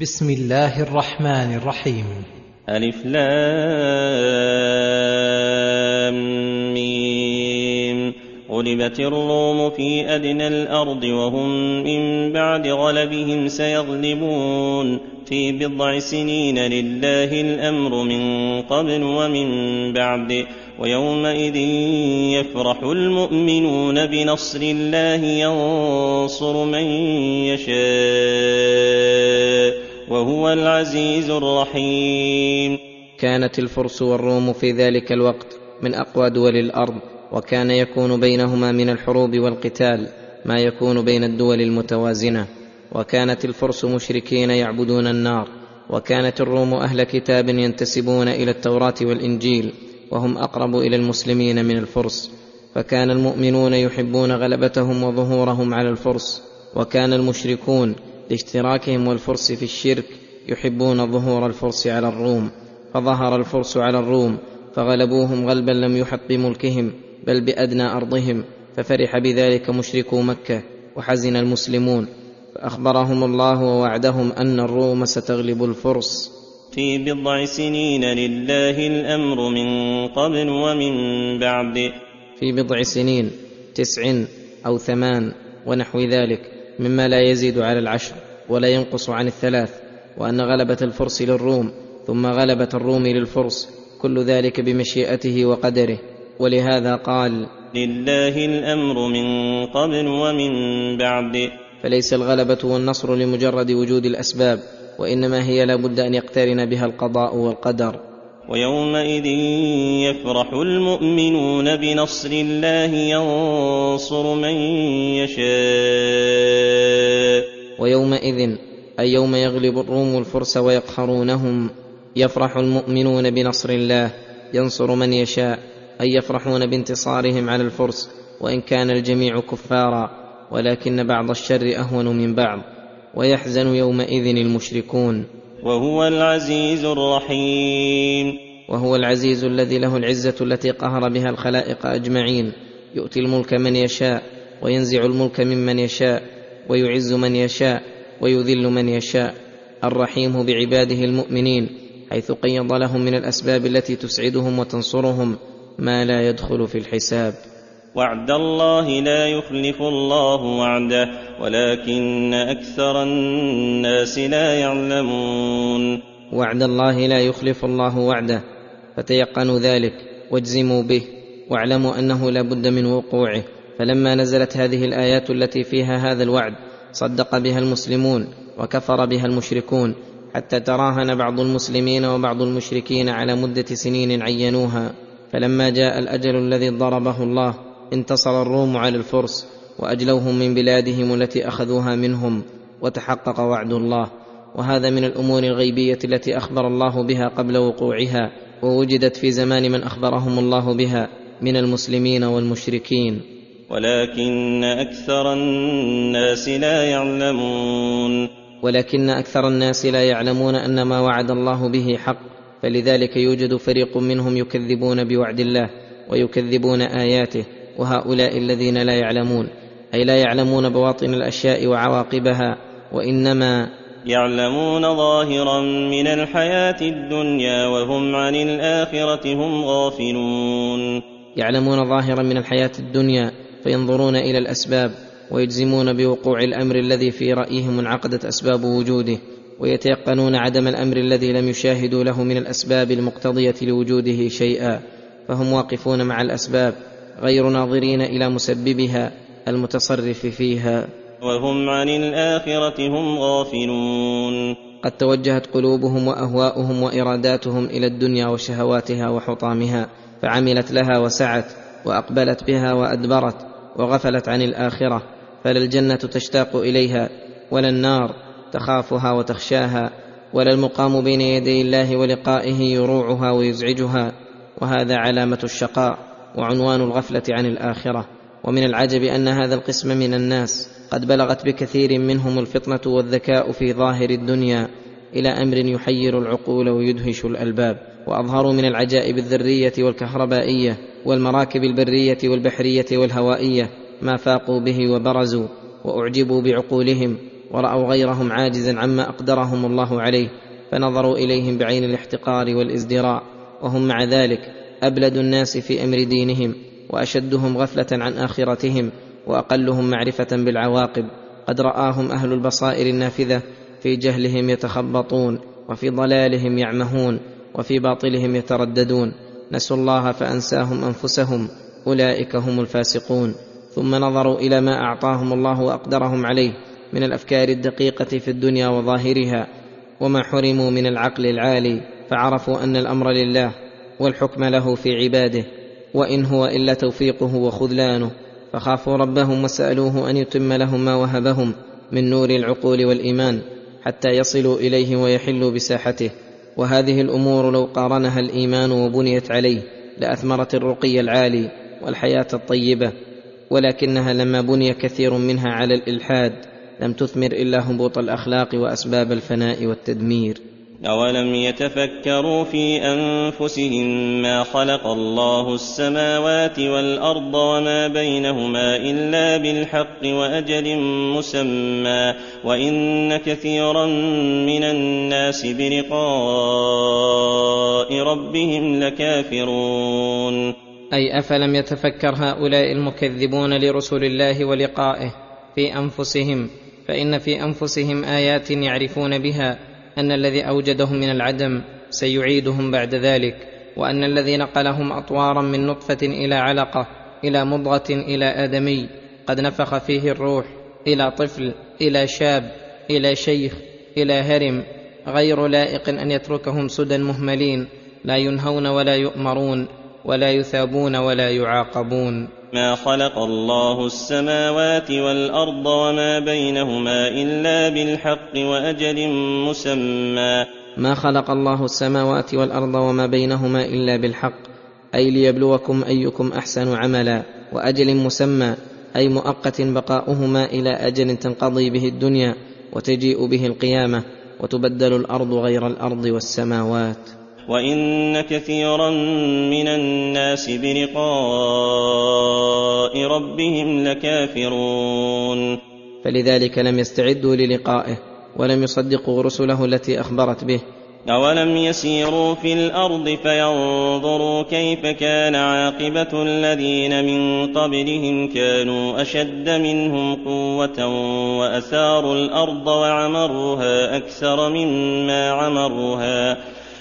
بسم الله الرحمن الرحيم. ألف لام ميم. غلبت الروم في أدنى الأرض وهم من بعد غلبهم سيغلبون. في بضع سنين لله الأمر من قبل ومن بعد. ويومئذ يفرح المؤمنون بنصر الله ينصر من يشاء. وهو العزيز الرحيم. كانت الفرس والروم في ذلك الوقت من أقوى دول الأرض وكان يكون بينهما من الحروب والقتال ما يكون بين الدول المتوازنة. وكانت الفرس مشركين يعبدون النار وكانت الروم أهل كتاب ينتسبون إلى التوراة والإنجيل وهم أقرب إلى المسلمين من الفرس. فكان المؤمنون يحبون غلبتهم وظهورهم على الفرس وكان المشركون لاشتراكهم والفرس في الشرك يحبون ظهور الفرس على الروم. فظهر الفرس على الروم فغلبوهم غلبا لم يحط بملكهم بل بأدنى أرضهم. ففرح بذلك مشركو مكة وحزن المسلمون. فأخبرهم الله ووعدهم أن الروم ستغلب الفرس. في بضع سنين لله الأمر من قبل ومن بعد. في بضع سنين تسع أو ثمان ونحو ذلك. مما لا يزيد على العشر ولا ينقص عن الثلاث وأن غلبة الفرس للروم ثم غلبة الروم للفرس كل ذلك بمشيئته وقدره. ولهذا قال لله الأمر من قبل ومن بعد. فليس الغلبة والنصر لمجرد وجود الأسباب وإنما هي لا بد أن يقترن بها القضاء والقدر. ويومئذ يفرح المؤمنون بنصر الله ينصر من يشاء. ويومئذ أي يوم يغلب الروم الفرس ويقهرونهم يفرح المؤمنون بنصر الله ينصر من يشاء أي يفرحون بانتصارهم على الفرس وإن كان الجميع كفارا ولكن بعض الشر أهون من بعض. ويحزن يومئذ المشركون. وهو العزيز الرحيم. وهو العزيز الذي له العزة التي قهر بها الخلائق أجمعين. يؤتي الملك من يشاء وينزع الملك ممن يشاء ويعز من يشاء ويذل من يشاء. الرحيم بعباده المؤمنين حيث قيض لهم من الأسباب التي تسعدهم وتنصرهم ما لا يدخل في الحساب. وعد الله لا يخلف الله وعده ولكن أكثر الناس لا يعلمون. وعد الله لا يخلف الله وعده فتيقنوا ذلك واجزموا به واعلموا أنه لا بد من وقوعه. فلما نزلت هذه الآيات التي فيها هذا الوعد صدق بها المسلمون وكفر بها المشركون حتى تراهن بعض المسلمين وبعض المشركين على مدة سنين عينوها. فلما جاء الأجل الذي ضربه الله انتصر الروم على الفرس وأجلوهم من بلادهم التي أخذوها منهم وتحقق وعد الله. وهذا من الأمور الغيبية التي أخبر الله بها قبل وقوعها ووجدت في زمان من أخبرهم الله بها من المسلمين والمشركين. ولكن أكثر الناس لا يعلمون. ولكن أكثر الناس لا يعلمون أن ما وعد الله به حق فلذلك يوجد فريق منهم يكذبون بوعد الله ويكذبون آياته. وهؤلاء الذين لا يعلمون أي لا يعلمون بواطن الأشياء وعواقبها وإنما يعلمون ظاهرا من الحياة الدنيا وهم عن الآخرة هم غافلون. يعلمون ظاهرا من الحياة الدنيا فينظرون إلى الأسباب ويجزمون بوقوع الأمر الذي في رأيهم انعقدت أسباب وجوده ويتيقنون عدم الأمر الذي لم يشاهدوا له من الأسباب المقتضية لوجوده شيئا فهم واقفون مع الأسباب. غير ناظرين إلى مسببها المتصرف فيها. وهم عن الآخرة هم غافلون. قد توجهت قلوبهم وأهواؤهم وإراداتهم إلى الدنيا وشهواتها وحطامها فعملت لها وسعت وأقبلت بها وأدبرت وغفلت عن الآخرة فلا الجنة تشتاق إليها ولا النار تخافها وتخشاها ولا المقام بين يدي الله ولقائه يروعها ويزعجها وهذا علامة الشقاء. وعنوان الغفلة عن الآخرة. ومن العجب أن هذا القسم من الناس. قد بلغت بكثير منهم الفطنة والذكاء في ظاهر الدنيا. إلى أمر يحير العقول ويدهش الألباب. واظهروا من العجائب الذرية والكهربائية والمراكب البرية والبحرية والهوائية ما فاقوا به وبرزوا وأعجبوا بعقولهم ورأوا غيرهم عاجزا عما أقدرهم الله عليه. فنظروا إليهم بعين الاحتقار والإزدراء. وهم مع ذلك أبلد الناس في أمر دينهم وأشدهم غفلة عن آخرتهم وأقلهم معرفة بالعواقب. قد رآهم أهل البصائر النافذة في جهلهم يتخبطون وفي ضلالهم يعمهون وفي باطلهم يترددون. نسوا الله فأنساهم أنفسهم أولئك هم الفاسقون. ثم نظروا إلى ما أعطاهم الله وأقدرهم عليه من الأفكار الدقيقة في الدنيا وظاهرها. وما حرموا من العقل العالي فعرفوا أن الأمر لله. والحكم له في عباده وإن هو إلا توفيقه وخذلانه. فخافوا ربهم وسألوه أن يتم لهم ما وهبهم من نور العقول والإيمان حتى يصلوا إليه ويحلوا بساحته. وهذه الأمور لو قارنها الإيمان وبنيت عليه لأثمرت الرقي العالي والحياة الطيبة. ولكنها لما بني كثير منها على الإلحاد لم تثمر إلا هبوط الأخلاق وأسباب الفناء والتدمير. أولم يتفكروا في أنفسهم ما خلق الله السماوات والأرض وما بينهما إلا بالحق وأجل مسمى وإن كثيرا من الناس بلقاء ربهم لكافرون أي أفلم يتفكر هؤلاء المكذبون لرسل الله ولقائه في أنفسهم فإن في أنفسهم آيات يعرفون بها أن الذي أوجدهم من العدم سيعيدهم بعد ذلك وأن الذي نقلهم أطوارا من نطفة إلى علقة إلى مضغة إلى آدمي قد نفخ فيه الروح إلى طفل إلى شاب إلى شيخ إلى هرم غير لائق أن يتركهم سدى مهملين لا ينهون ولا يؤمرون ولا يثابون ولا يعاقبون. ما خلق الله السماوات والأرض وما بينهما إلا بالحق وأجل مسمى. ما خلق الله السماوات والأرض وما بينهما إلا بالحق أي ليبلوكم أيكم أحسن عملا وأجل مسمى أي مؤقت بقاؤهما إلى أجل تنقضي به الدنيا وتجيء به القيامة وتبدل الأرض غير الأرض والسماوات. وان كثيرا من الناس بلقاء ربهم لكافرون فلذلك لم يستعدوا للقائه ولم يصدقوا رسله التي اخبرت به أولم يسيروا في الأرض فينظروا كيف كان عاقبة الذين من قبلهم كانوا أشد منهم قوة وأثاروا الأرض وعمروها أكثر مما عمروها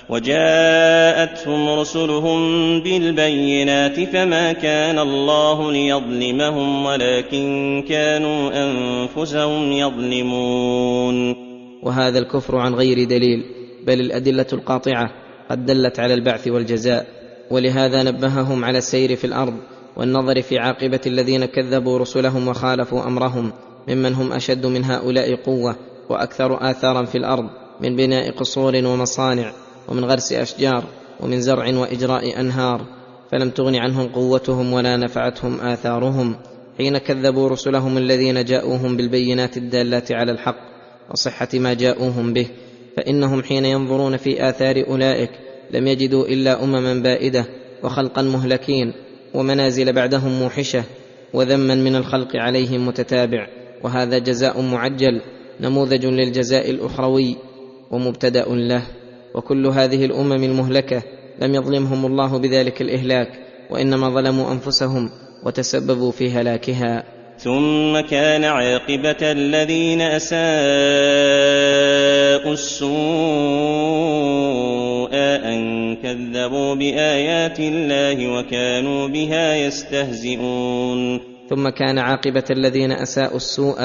وجاءتهم رسلهم بالبينات فما كان الله ليظلمهم ولكن كانوا أنفسهم يظلمون. وهذا الكفر عن غير دليل بل الأدلة القاطعة قد دلت على البعث والجزاء ولهذا نبههم على السير في الأرض والنظر في عاقبة الذين كذبوا رسلهم وخالفوا أمرهم ممن هم أشد من هؤلاء قوة وأكثر آثارا في الأرض من بناء قصور ومصانع. ومن غرس أشجار ومن زرع وإجراء أنهار فلم تغن عنهم قوتهم ولا نفعتهم آثارهم. حين كذبوا رسلهم الذين جاءوهم بالبينات الدالات على الحق وصحة ما جاءوهم به فإنهم حين ينظرون في آثار أولئك لم يجدوا إلا أمما بائدة وخلقا مهلكين ومنازل بعدهم موحشة وذما من الخلق عليهم متتابع. وهذا جزاء معجل نموذج للجزاء الأخروي ومبتدأ له. وكل هذه الأمم المهلكة لم يظلمهم الله بذلك الإهلاك وإنما ظلموا أنفسهم وتسببوا في هلاكها. ثم كان عاقبة الذين أساءوا السوء أن كذبوا بآيات الله وكانوا بها يستهزئون. ثم كان عاقبة الذين أساءوا السوء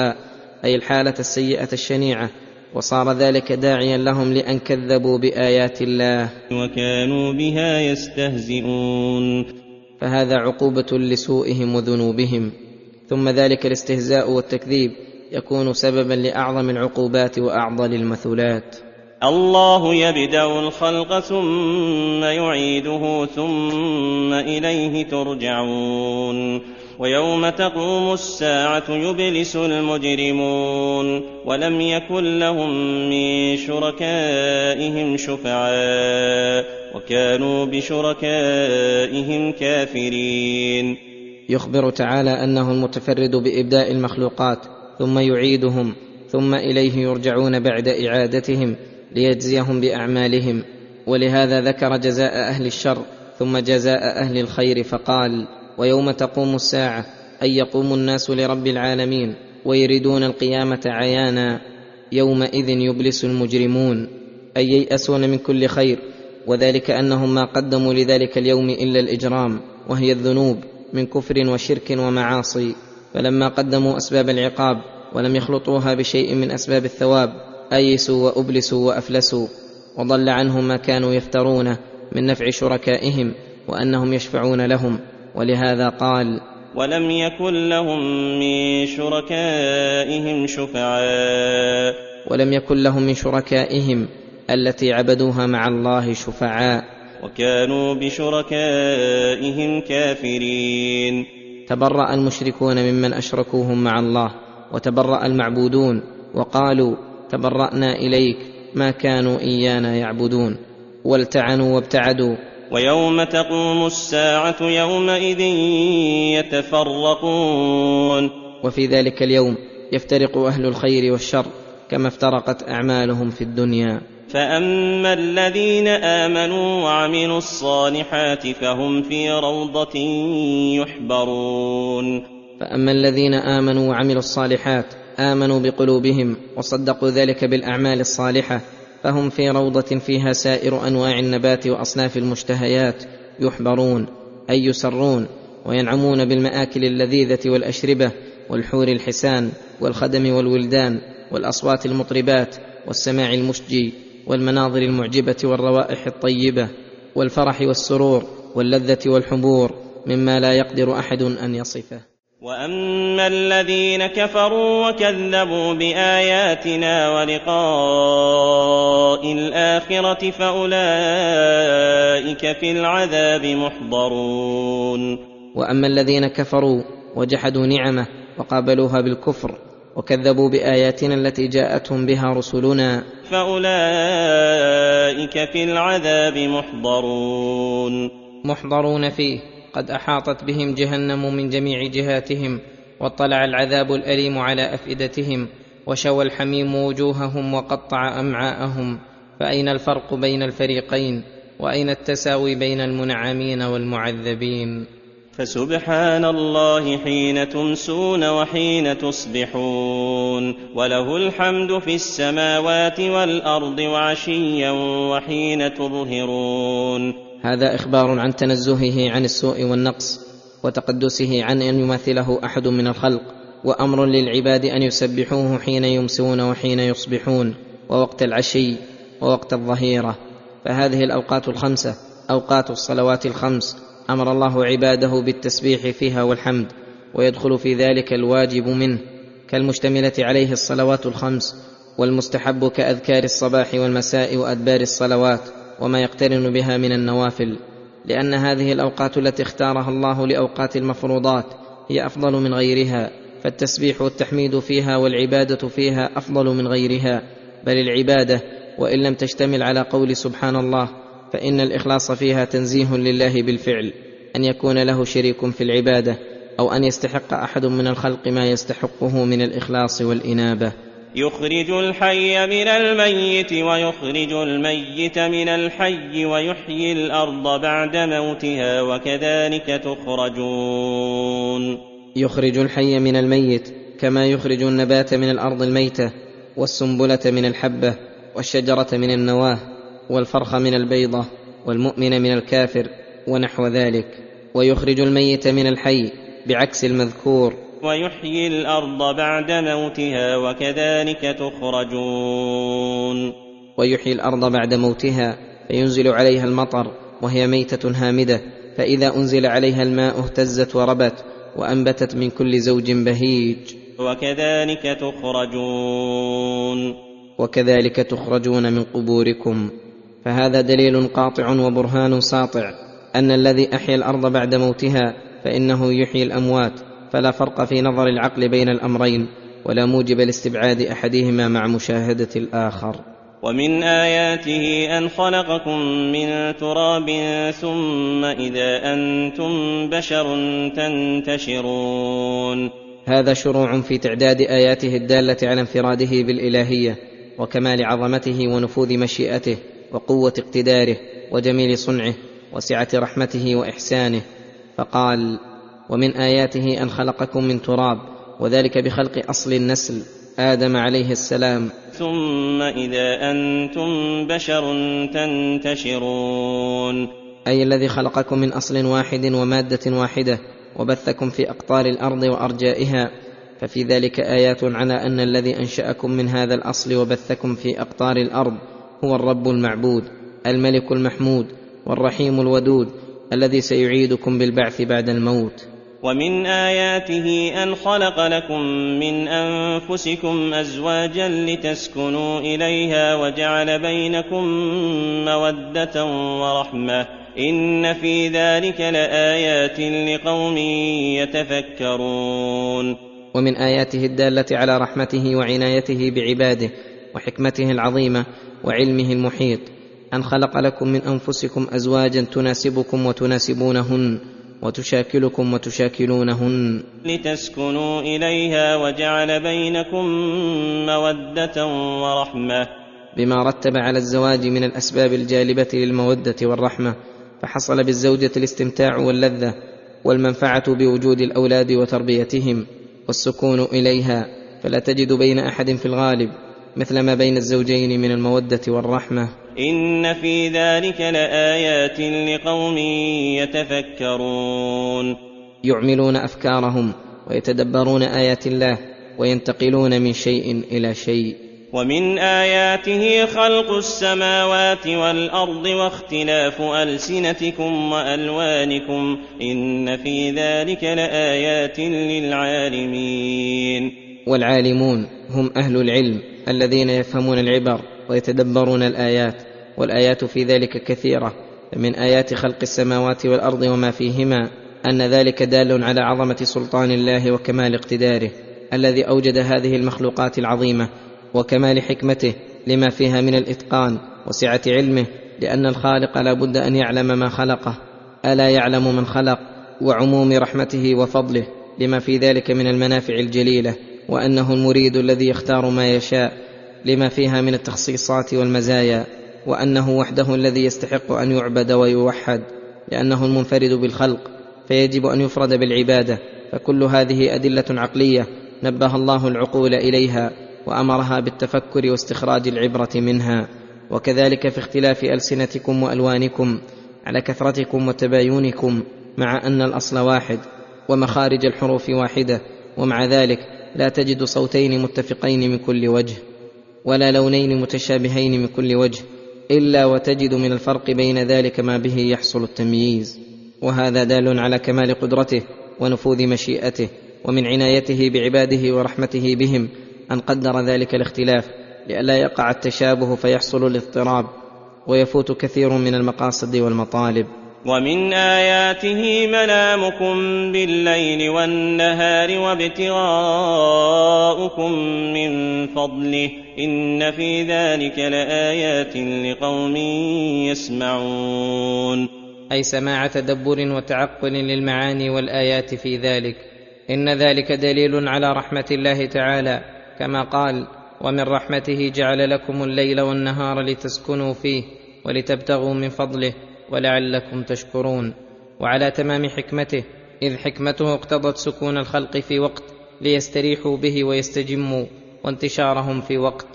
أي الحالة السيئة الشنيعة وصار ذلك داعيا لهم لأن كذبوا بآيات الله. وكانوا بها يستهزئون. فهذا عقوبة لسوءهم وذنوبهم. ثم ذلك الاستهزاء والتكذيب يكون سببا لأعظم العقوبات وأعضل المثلات الله يبدأ الخلق ثم يعيده ثم إليه ترجعون. ويوم تقوم الساعة يبلس المجرمون ولم يكن لهم من شركائهم شفعاء وكانوا بشركائهم ثم إليه يرجعون بعد إعادتهم ليجزيهم بأعمالهم. ولهذا ذكر جزاء أهل الشر ثم جزاء أهل الخير فقال ويوم تقوم الساعة أي يقوم الناس لرب العالمين ويريدون القيامة عيانا يومئذ يبلس المجرمون. أي ييأسون من كل خير وذلك أنهم ما قدموا لذلك اليوم إلا الإجرام وهي الذنوب من كفر وشرك ومعاصي. فلما قدموا أسباب العقاب ولم يخلطوها بشيء من أسباب الثواب أيسوا وأبلسوا وأفلسوا وضل عنهم ما كانوا يفترونه من نفع شركائهم وأنهم يشفعون لهم. ولهذا قال ولم يكن لهم من شركائهم شفعاء. ولم يكن لهم من شركائهم التي عبدوها مع الله شفعاء. وكانوا بشركائهم كافرين. تبرأ المشركون ممن أشركوهم مع الله وتبرأ المعبودون وقالوا تبرأنا إليك ما كانوا إيانا يعبدون. والتعنوا وابتعدوا ويوم تقوم الساعة يومئذ يتفرقون. وفي ذلك اليوم يفترق أهل الخير والشر كما افترقت أعمالهم في الدنيا. فأما الذين آمنوا وعملوا الصالحات فهم في روضة يحبرون. فأما الذين آمنوا وعملوا الصالحات آمنوا بقلوبهم وصدقوا ذلك بالأعمال الصالحة فهم في روضة فيها سائر أنواع النبات وأصناف المشتهيات يحبرون أي يسرون وينعمون بالمآكل اللذيذة والأشربة والحور الحسان والخدم والولدان والأصوات المطربات والسماع المشجي والمناظر المعجبة والروائح الطيبة والفرح والسرور واللذة والحبور مما لا يقدر أحد أن يصفه. واما الذين كفروا وكذبوا باياتنا ولقاء الاخره فاولئك في العذاب محضرون واما الذين كفروا وجحدوا نعمه وقابلوها بالكفر وكذبوا باياتنا التي جاءتهم بها رسلنا فاولئك في العذاب محضرون محضرون فيه قد أحاطت بهم جهنم من جميع جهاتهم واطلع العذاب الأليم على أفئدتهم وشوى الحميم وجوههم وقطع أمعاءهم. فأين الفرق بين الفريقين؟ وأين التساوي بين المنعمين والمعذبين؟ فسبحان الله حين تمسون وحين تصبحون وله الحمد في السماوات والأرض وعشيا وحين تظهرون. هذا إخبار عن تنزهه عن السوء والنقص وتقدسه عن أن يماثله أحد من الخلق وأمر للعباد أن يسبحوه حين يمسون وحين يصبحون ووقت العشي ووقت الظهيرة. فهذه الأوقات الخمسة أوقات الصلوات الخمس أمر الله عباده بالتسبيح فيها والحمد ويدخل في ذلك الواجب منه. كالمشتملة عليه الصلوات الخمس والمستحب كأذكار الصباح والمساء وأدبار الصلوات. وما يقترن بها من النوافل لأن هذه الأوقات التي اختارها الله لأوقات المفروضات هي أفضل من غيرها فالتسبيح والتحميد فيها والعبادة فيها أفضل من غيرها. بل العبادة وإن لم تشتمل على قول سبحان الله فإن الإخلاص فيها تنزيه لله بالفعل. أن يكون له شريك في العبادة أو أن يستحق أحد من الخلق ما يستحقه من الإخلاص والإنابة. يخرج الحي من الميت ويخرج الميت من الحي ويحيي الأرض بعد موتها وكذلك تخرجون. يخرج الحي من الميت كما يخرج النبات من الأرض الميتة والسنبلة من الحبة والشجرة من النواة والفرخ من البيضة والمؤمن من الكافر ونحو ذلك. ويخرج الميت من الحي بعكس المذكور ويحيي الأرض بعد موتها وكذلك تخرجون. ويحيي الأرض بعد موتها فينزل عليها المطر وهي ميتة هامدة فإذا أنزل عليها الماء اهتزت وربت وأنبتت من كل زوج بهيج. وكذلك تخرجون. وكذلك تخرجون من قبوركم. فهذا دليل قاطع وبرهان ساطع أن الذي أحيا الأرض بعد موتها فإنه يحيي الأموات فلا فرق في نظر العقل بين الأمرين ولا موجب لاستبعاد أحدهما مع مشاهدة الآخر. ومن آياته أن خلقكم من تراب ثم إذا أنتم بشر تنتشرون. هذا شروع في تعداد آياته الدالة على انفراده بالإلهية وكمال عظمته ونفوذ مشيئته وقوة اقتداره وجميل صنعه وسعة رحمته وإحسانه. فقال ومن آياته أن خلقكم من تراب وذلك بخلق أصل النسل آدم عليه السلام. ثم إذا أنتم بشر تنتشرون. أي الذي خلقكم من أصل واحد ومادة واحدة وبثكم في أقطار الأرض وأرجائها ففي ذلك آيات على أن الذي أنشأكم من هذا الأصل وبثكم في أقطار الأرض هو الرب المعبود الملك المحمود والرحيم الودود الذي سيعيدكم بالبعث بعد الموت. ومن اياته ان خلق لكم من انفسكم ازواجا لتسكنوا اليها وجعل بينكم موده ورحمه ان في ذلك لايات لقوم يتفكرون ومن اياته الداله على رحمته وعنايته بعباده وحكمته العظيمه وعلمه المحيط ان خلق لكم من انفسكم ازواجا تناسبكم وتناسبونهن وتشاكلكم وتشاكلونهن. لتسكنوا إليها وجعل بينكم مودة ورحمة. بما رتب على الزواج من الأسباب الجالبة للمودة والرحمة فحصل بالزوجة الاستمتاع واللذة والمنفعة بوجود الأولاد وتربيتهم والسكون إليها. فلا تجد بين أحد في الغالب مثل ما بين الزوجين من المودة والرحمة. ان في ذلك لايات لقوم يتفكرون يعملون افكارهم ويتدبرون ايات الله وينتقلون من شيء إلى شيء ومن اياته خلق السماوات والارض واختلاف السنتكم والوانكم ان في ذلك لايات للعالمين والعالمون هم أهل العلم الذين يفهمون العبر ويتدبرون الآيات والآيات في ذلك كثيرة من آيات خلق السماوات والأرض وما فيهما أن ذلك دال على عظمة سلطان الله وكمال اقتداره الذي أوجد هذه المخلوقات العظيمة وكمال حكمته لما فيها من الإتقان وسعة علمه لأن الخالق لا بد أن يعلم ما خلقه ألا يعلم من خلق وعموم رحمته وفضله لما في ذلك من المنافع الجليلة وأنه المريد الذي يختار ما يشاء. لما فيها من التخصيصات والمزايا وأنه وحده الذي يستحق أن يعبد ويوحد لأنه المنفرد بالخلق فيجب أن يفرد بالعبادة فكل هذه أدلة عقلية نبه الله العقول إليها وأمرها بالتفكر واستخراج العبرة منها. وكذلك في اختلاف ألسنتكم وألوانكم على كثرتكم وتباينكم مع أن الأصل واحد ومخارج الحروف واحدة ومع ذلك لا تجد صوتين متفقين من كل وجه. ولا لونين متشابهين من كل وجه إلا وتجد من الفرق بين ذلك ما به يحصل التمييز. وهذا دال على كمال قدرته ونفوذ مشيئته ومن عنايته بعباده ورحمته بهم أن قدر ذلك الاختلاف لئلا يقع التشابه فيحصل الاضطراب ويفوت كثير من المقاصد والمطالب. ومن آياته منامكم بالليل والنهار وابتغاؤكم من فضله. إن في ذلك لآيات لقوم يسمعون. أي سماع تدبر وتعقل للمعاني والآيات في ذلك. إن ذلك دليل على رحمة الله تعالى كما قال ومن رحمته جعل لكم الليل والنهار لتسكنوا فيه ولتبتغوا من فضله. ولعلكم تشكرون. وعلى تمام حكمته إذ حكمته اقتضت سكون الخلق في وقت ليستريحوا به ويستجموا وانتشارهم في وقت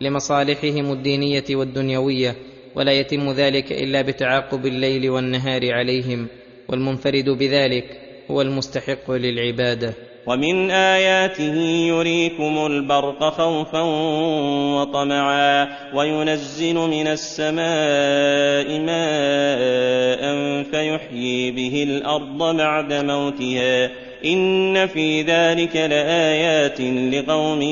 لمصالحهم الدينية والدنيوية ولا يتم ذلك إلا بتعاقب الليل والنهار عليهم والمنفرد بذلك هو المستحق للعبادة. ومن آياته يريكم البرق خوفا وطمعا وينزل من السماء ماء فيحيي به الأرض بعد موتها إن في ذلك لآيات لقوم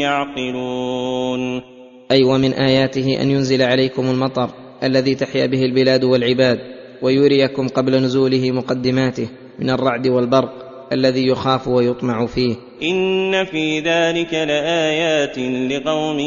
يعقلون. أي ومن آياته أن ينزل عليكم المطر الذي تحيا به البلاد والعباد ويريكم قبل نزوله مقدماته من الرعد والبرق الذي يخاف ويطمع فيه. إن في ذلك لآيات لقوم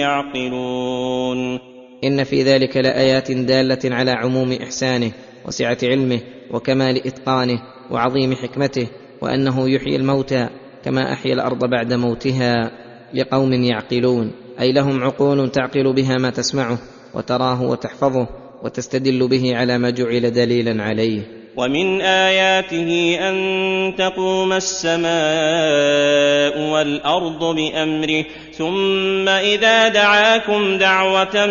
يعقلون. إن في ذلك لآيات دالة على عموم إحسانه وسعة علمه وكمال إتقانه وعظيم حكمته وأنه يحيي الموتى كما أحيا الأرض بعد موتها. لقوم يعقلون أي لهم عقول تعقل بها ما تسمعه وتراه وتحفظه وتستدل به على ما جعل دليلا عليه. ومن آياته أن تقوم السماء والأرض بأمره ثم إذا دعاكم دعوة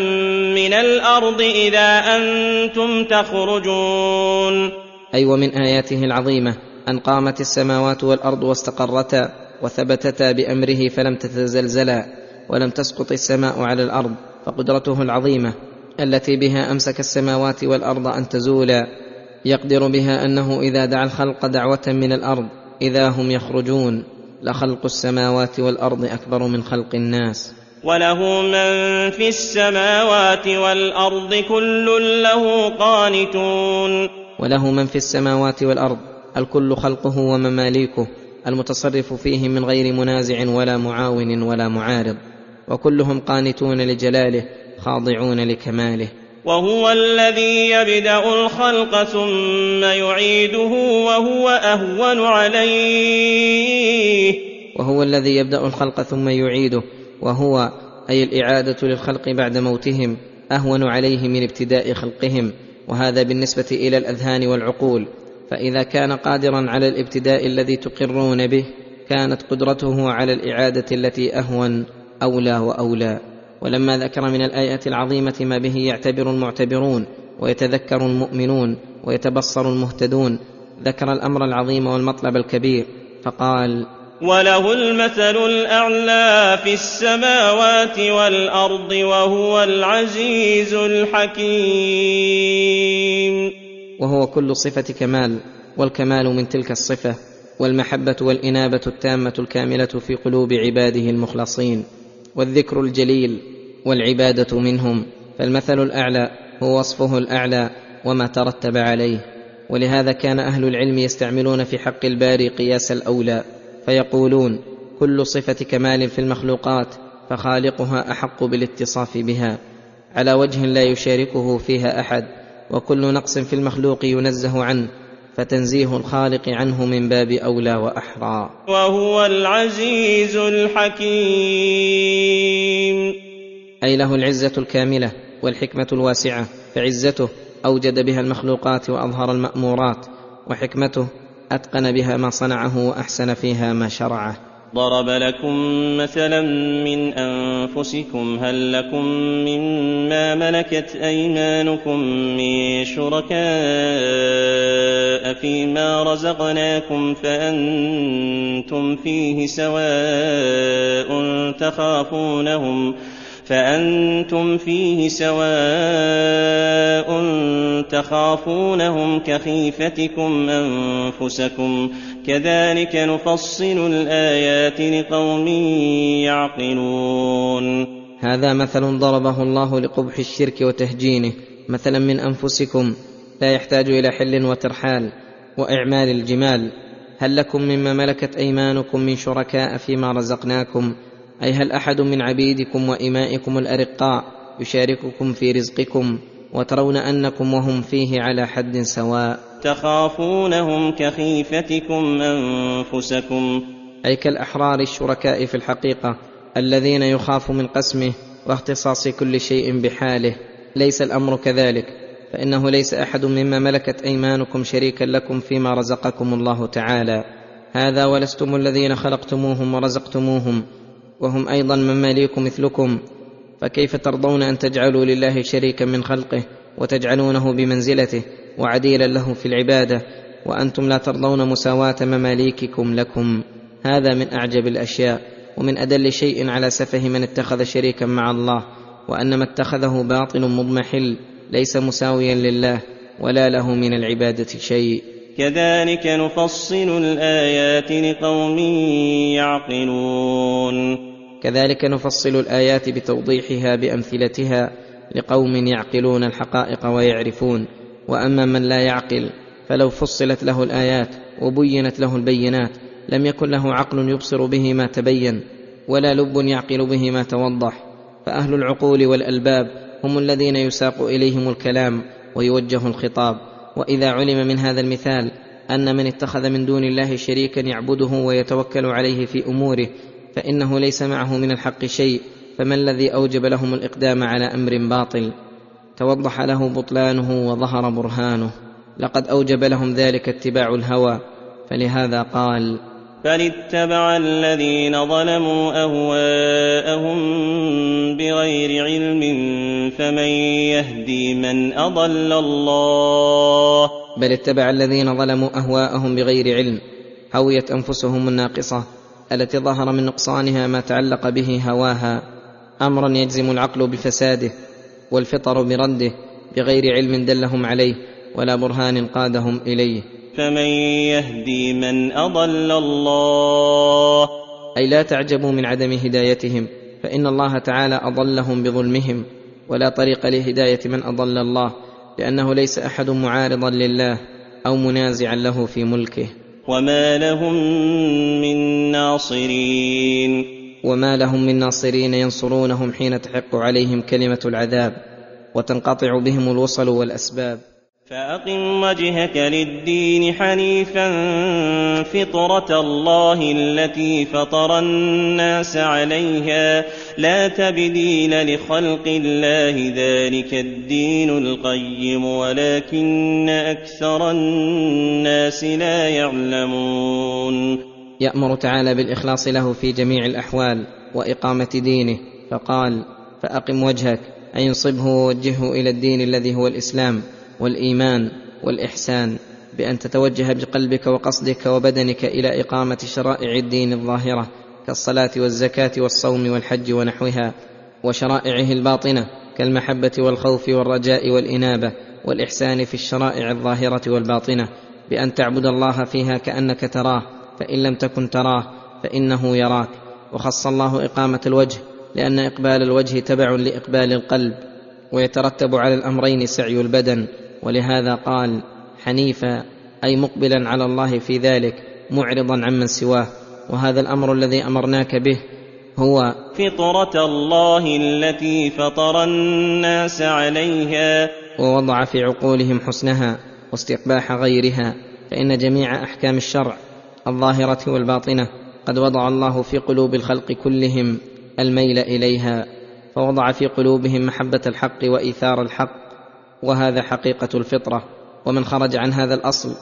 من الأرض إذا أنتم تخرجون أي ومن اياته العظيمه ان قامت السماوات والارض واستقرتا وثبتتا بامره فلم تتزلزلا ولم تسقط السماء على الأرض فقدرته العظيمه التي بها امسك السماوات والارض ان تزولا يقدر بها أنه إذا دعا الخلق دعوة من الأرض إذا هم يخرجون لخلق السماوات والأرض أكبر من خلق الناس. وله من في السماوات والأرض كل له قانتون. وله من في السماوات والأرض الكل خلقه ومماليكه المتصرف فيه من غير منازع ولا معاون ولا معارض. وكلهم قانتون لجلاله خاضعون لكماله. وهو الذي يبدأ الخلق ثم يعيده وهو أهون عليه. وهو الذي يبدأ الخلق ثم يعيده وهو أي الإعادة للخلق بعد موتهم أهون عليه من ابتداء خلقهم. وهذا بالنسبة إلى الأذهان والعقول. فإذا كان قادرا على الابتداء الذي تقرون به كانت قدرته على الإعادة التي أهون أولى وأولى. ولما ذكر من الآيات العظيمة ما به يعتبر المعتبرون ويتذكر المؤمنون ويتبصر المهتدون ذكر الأمر العظيم والمطلب الكبير فقال وله المثل الأعلى في السماوات والأرض وهو العزيز الحكيم. وهو كل صفة كمال والكمال من تلك الصفة والمحبة والإنابة التامة الكاملة في قلوب عباده المخلصين. والذكر الجليل والعبادة منهم فالمثل الأعلى هو وصفه الأعلى وما ترتب عليه. ولهذا كان أهل العلم يستعملون في حق الباري قياس الأولى فيقولون كل صفة كمال في المخلوقات فخالقها أحق بالاتصاف بها. على وجه لا يشاركه فيها أحد وكل نقص في المخلوق ينزه عنه. فتنزيه الخالق عنه من باب أولى وأحرى. وهو العزيز الحكيم. أي له العزة الكاملة والحكمة الواسعة فعزته أوجد بها المخلوقات وأظهر المأمورات وحكمته أتقن بها ما صنعه وأحسن فيها ما شرعه. ضرب لكم مثلا من أنفسكم هل لكم مما ملكت أيمانكم من شركاء فيما رزقناكم فأنتم فيه سواء تخافونهم فأنتم فيه سواء تخافونهم كخيفتكم أنفسكم كذلك نفصل الآيات لقوم يعقلون. هذا مثل ضربه الله لقبح الشرك وتهجينه مثلا من أنفسكم لا يحتاج إلى حل وترحال وإعمال الجمال. هل لكم مما ملكت أيمانكم من شركاء فيما رزقناكم؟ أي هل أحد من عبيدكم وإمائكم الأرقاء يشارككم في رزقكم وترون أنكم وهم فيه على حد سواء؟ تخافونهم كخيفتكم أنفسكم. أي كالأحرار الشركاء في الحقيقة الذين يخاف من قسمه واختصاص كل شيء بحاله. ليس الأمر كذلك. فإنه ليس أحد مما ملكت أيمانكم شريكا لكم فيما رزقكم الله تعالى. هذا ولستم الذين خلقتموهم ورزقتموهم وهم أيضا مماليك مثلكم. فكيف ترضون أن تجعلوا لله شريكا من خلقه وتجعلونه بمنزلته؟ وعديلا له في العبادة وأنتم لا ترضون مساواة مماليككم لكم. هذا من أعجب الأشياء ومن أدل شيء على سفه من اتخذ شريكا مع الله وأن ما اتخذه باطل مضمحل ليس مساويا لله ولا له من العبادة شيء. كذلك نفصل الآيات لقوم يعقلون. كذلك نفصل الآيات بتوضيحها بأمثلتها لقوم يعقلون الحقائق ويعرفون. وأما من لا يعقل فلو فصلت له الآيات وبينت له البينات لم يكن له عقل يبصر به ما تبين ولا لب يعقل به ما توضح. فأهل العقول والألباب هم الذين يساق إليهم الكلام ويوجه الخطاب. وإذا علم من هذا المثال أن من اتخذ من دون الله شريكا يعبده ويتوكل عليه في أموره فإنه ليس معه من الحق شيء فما الذي أوجب لهم الإقدام على أمر باطل؟ توضح له بطلانه وظهر برهانه. لقد أوجب لهم ذلك اتباع الهوى. فلهذا قال بل اتبع الذين ظلموا أهواءهم بغير علم فمن يهدي من أضل الله. بل اتبع الذين ظلموا أهواءهم بغير علم. هويت أنفسهم الناقصة التي ظهر من نقصانها ما تعلق به هواها. امرا يجزم العقل بفساده. والفطر برده بغير علم دلهم عليه ولا برهان قادهم إليه. فمن يهدي من أضل الله. أي لا تعجبوا من عدم هدايتهم فإن الله تعالى أضلهم بظلمهم ولا طريق لهداية من أضل الله لأنه ليس أحد معارضا لله أو منازعا له في ملكه. وما لهم من ناصرين. وما لهم من ناصرين ينصرونهم حين تحق عليهم كلمة العذاب وتنقطع بهم الوصل والأسباب. فأقم وجهك للدين حنيفا فطرة الله التي فطر الناس عليها. لا تبديل لخلق الله ذلك الدين القيم ولكن أكثر الناس لا يعلمون. يأمر تعالى بالإخلاص له في جميع الأحوال وإقامة دينه فقال فأقم وجهك أي انصبه ووجهه إلى الدين الذي هو الإسلام والإيمان والإحسان بأن تتوجه بقلبك وقصدك وبدنك إلى إقامة شرائع الدين الظاهرة كالصلاة والزكاة والصوم والحج ونحوها وشرائعه الباطنة كالمحبة والخوف والرجاء والإنابة والإحسان في الشرائع الظاهرة والباطنة بأن تعبد الله فيها كأنك تراه فإن لم تكن تراه فإنه يراك. وخص الله إقامة الوجه لأن إقبال الوجه تبع لإقبال القلب ويترتب على الأمرين سعي البدن. ولهذا قال حنيفا أي مقبلا على الله في ذلك معرضا عمن سواه. وهذا الأمر الذي أمرناك به هو فطرة الله التي فطر الناس عليها. ووضع في عقولهم حسنها واستقباح غيرها. فإن جميع أحكام الشرع الظاهرة والباطنة. قد وضع الله في قلوب الخلق كلهم الميل إليها فوضع في قلوبهم محبة الحق وإيثار الحق وهذا حقيقة الفطرة. ومن خرج عن هذا الأصل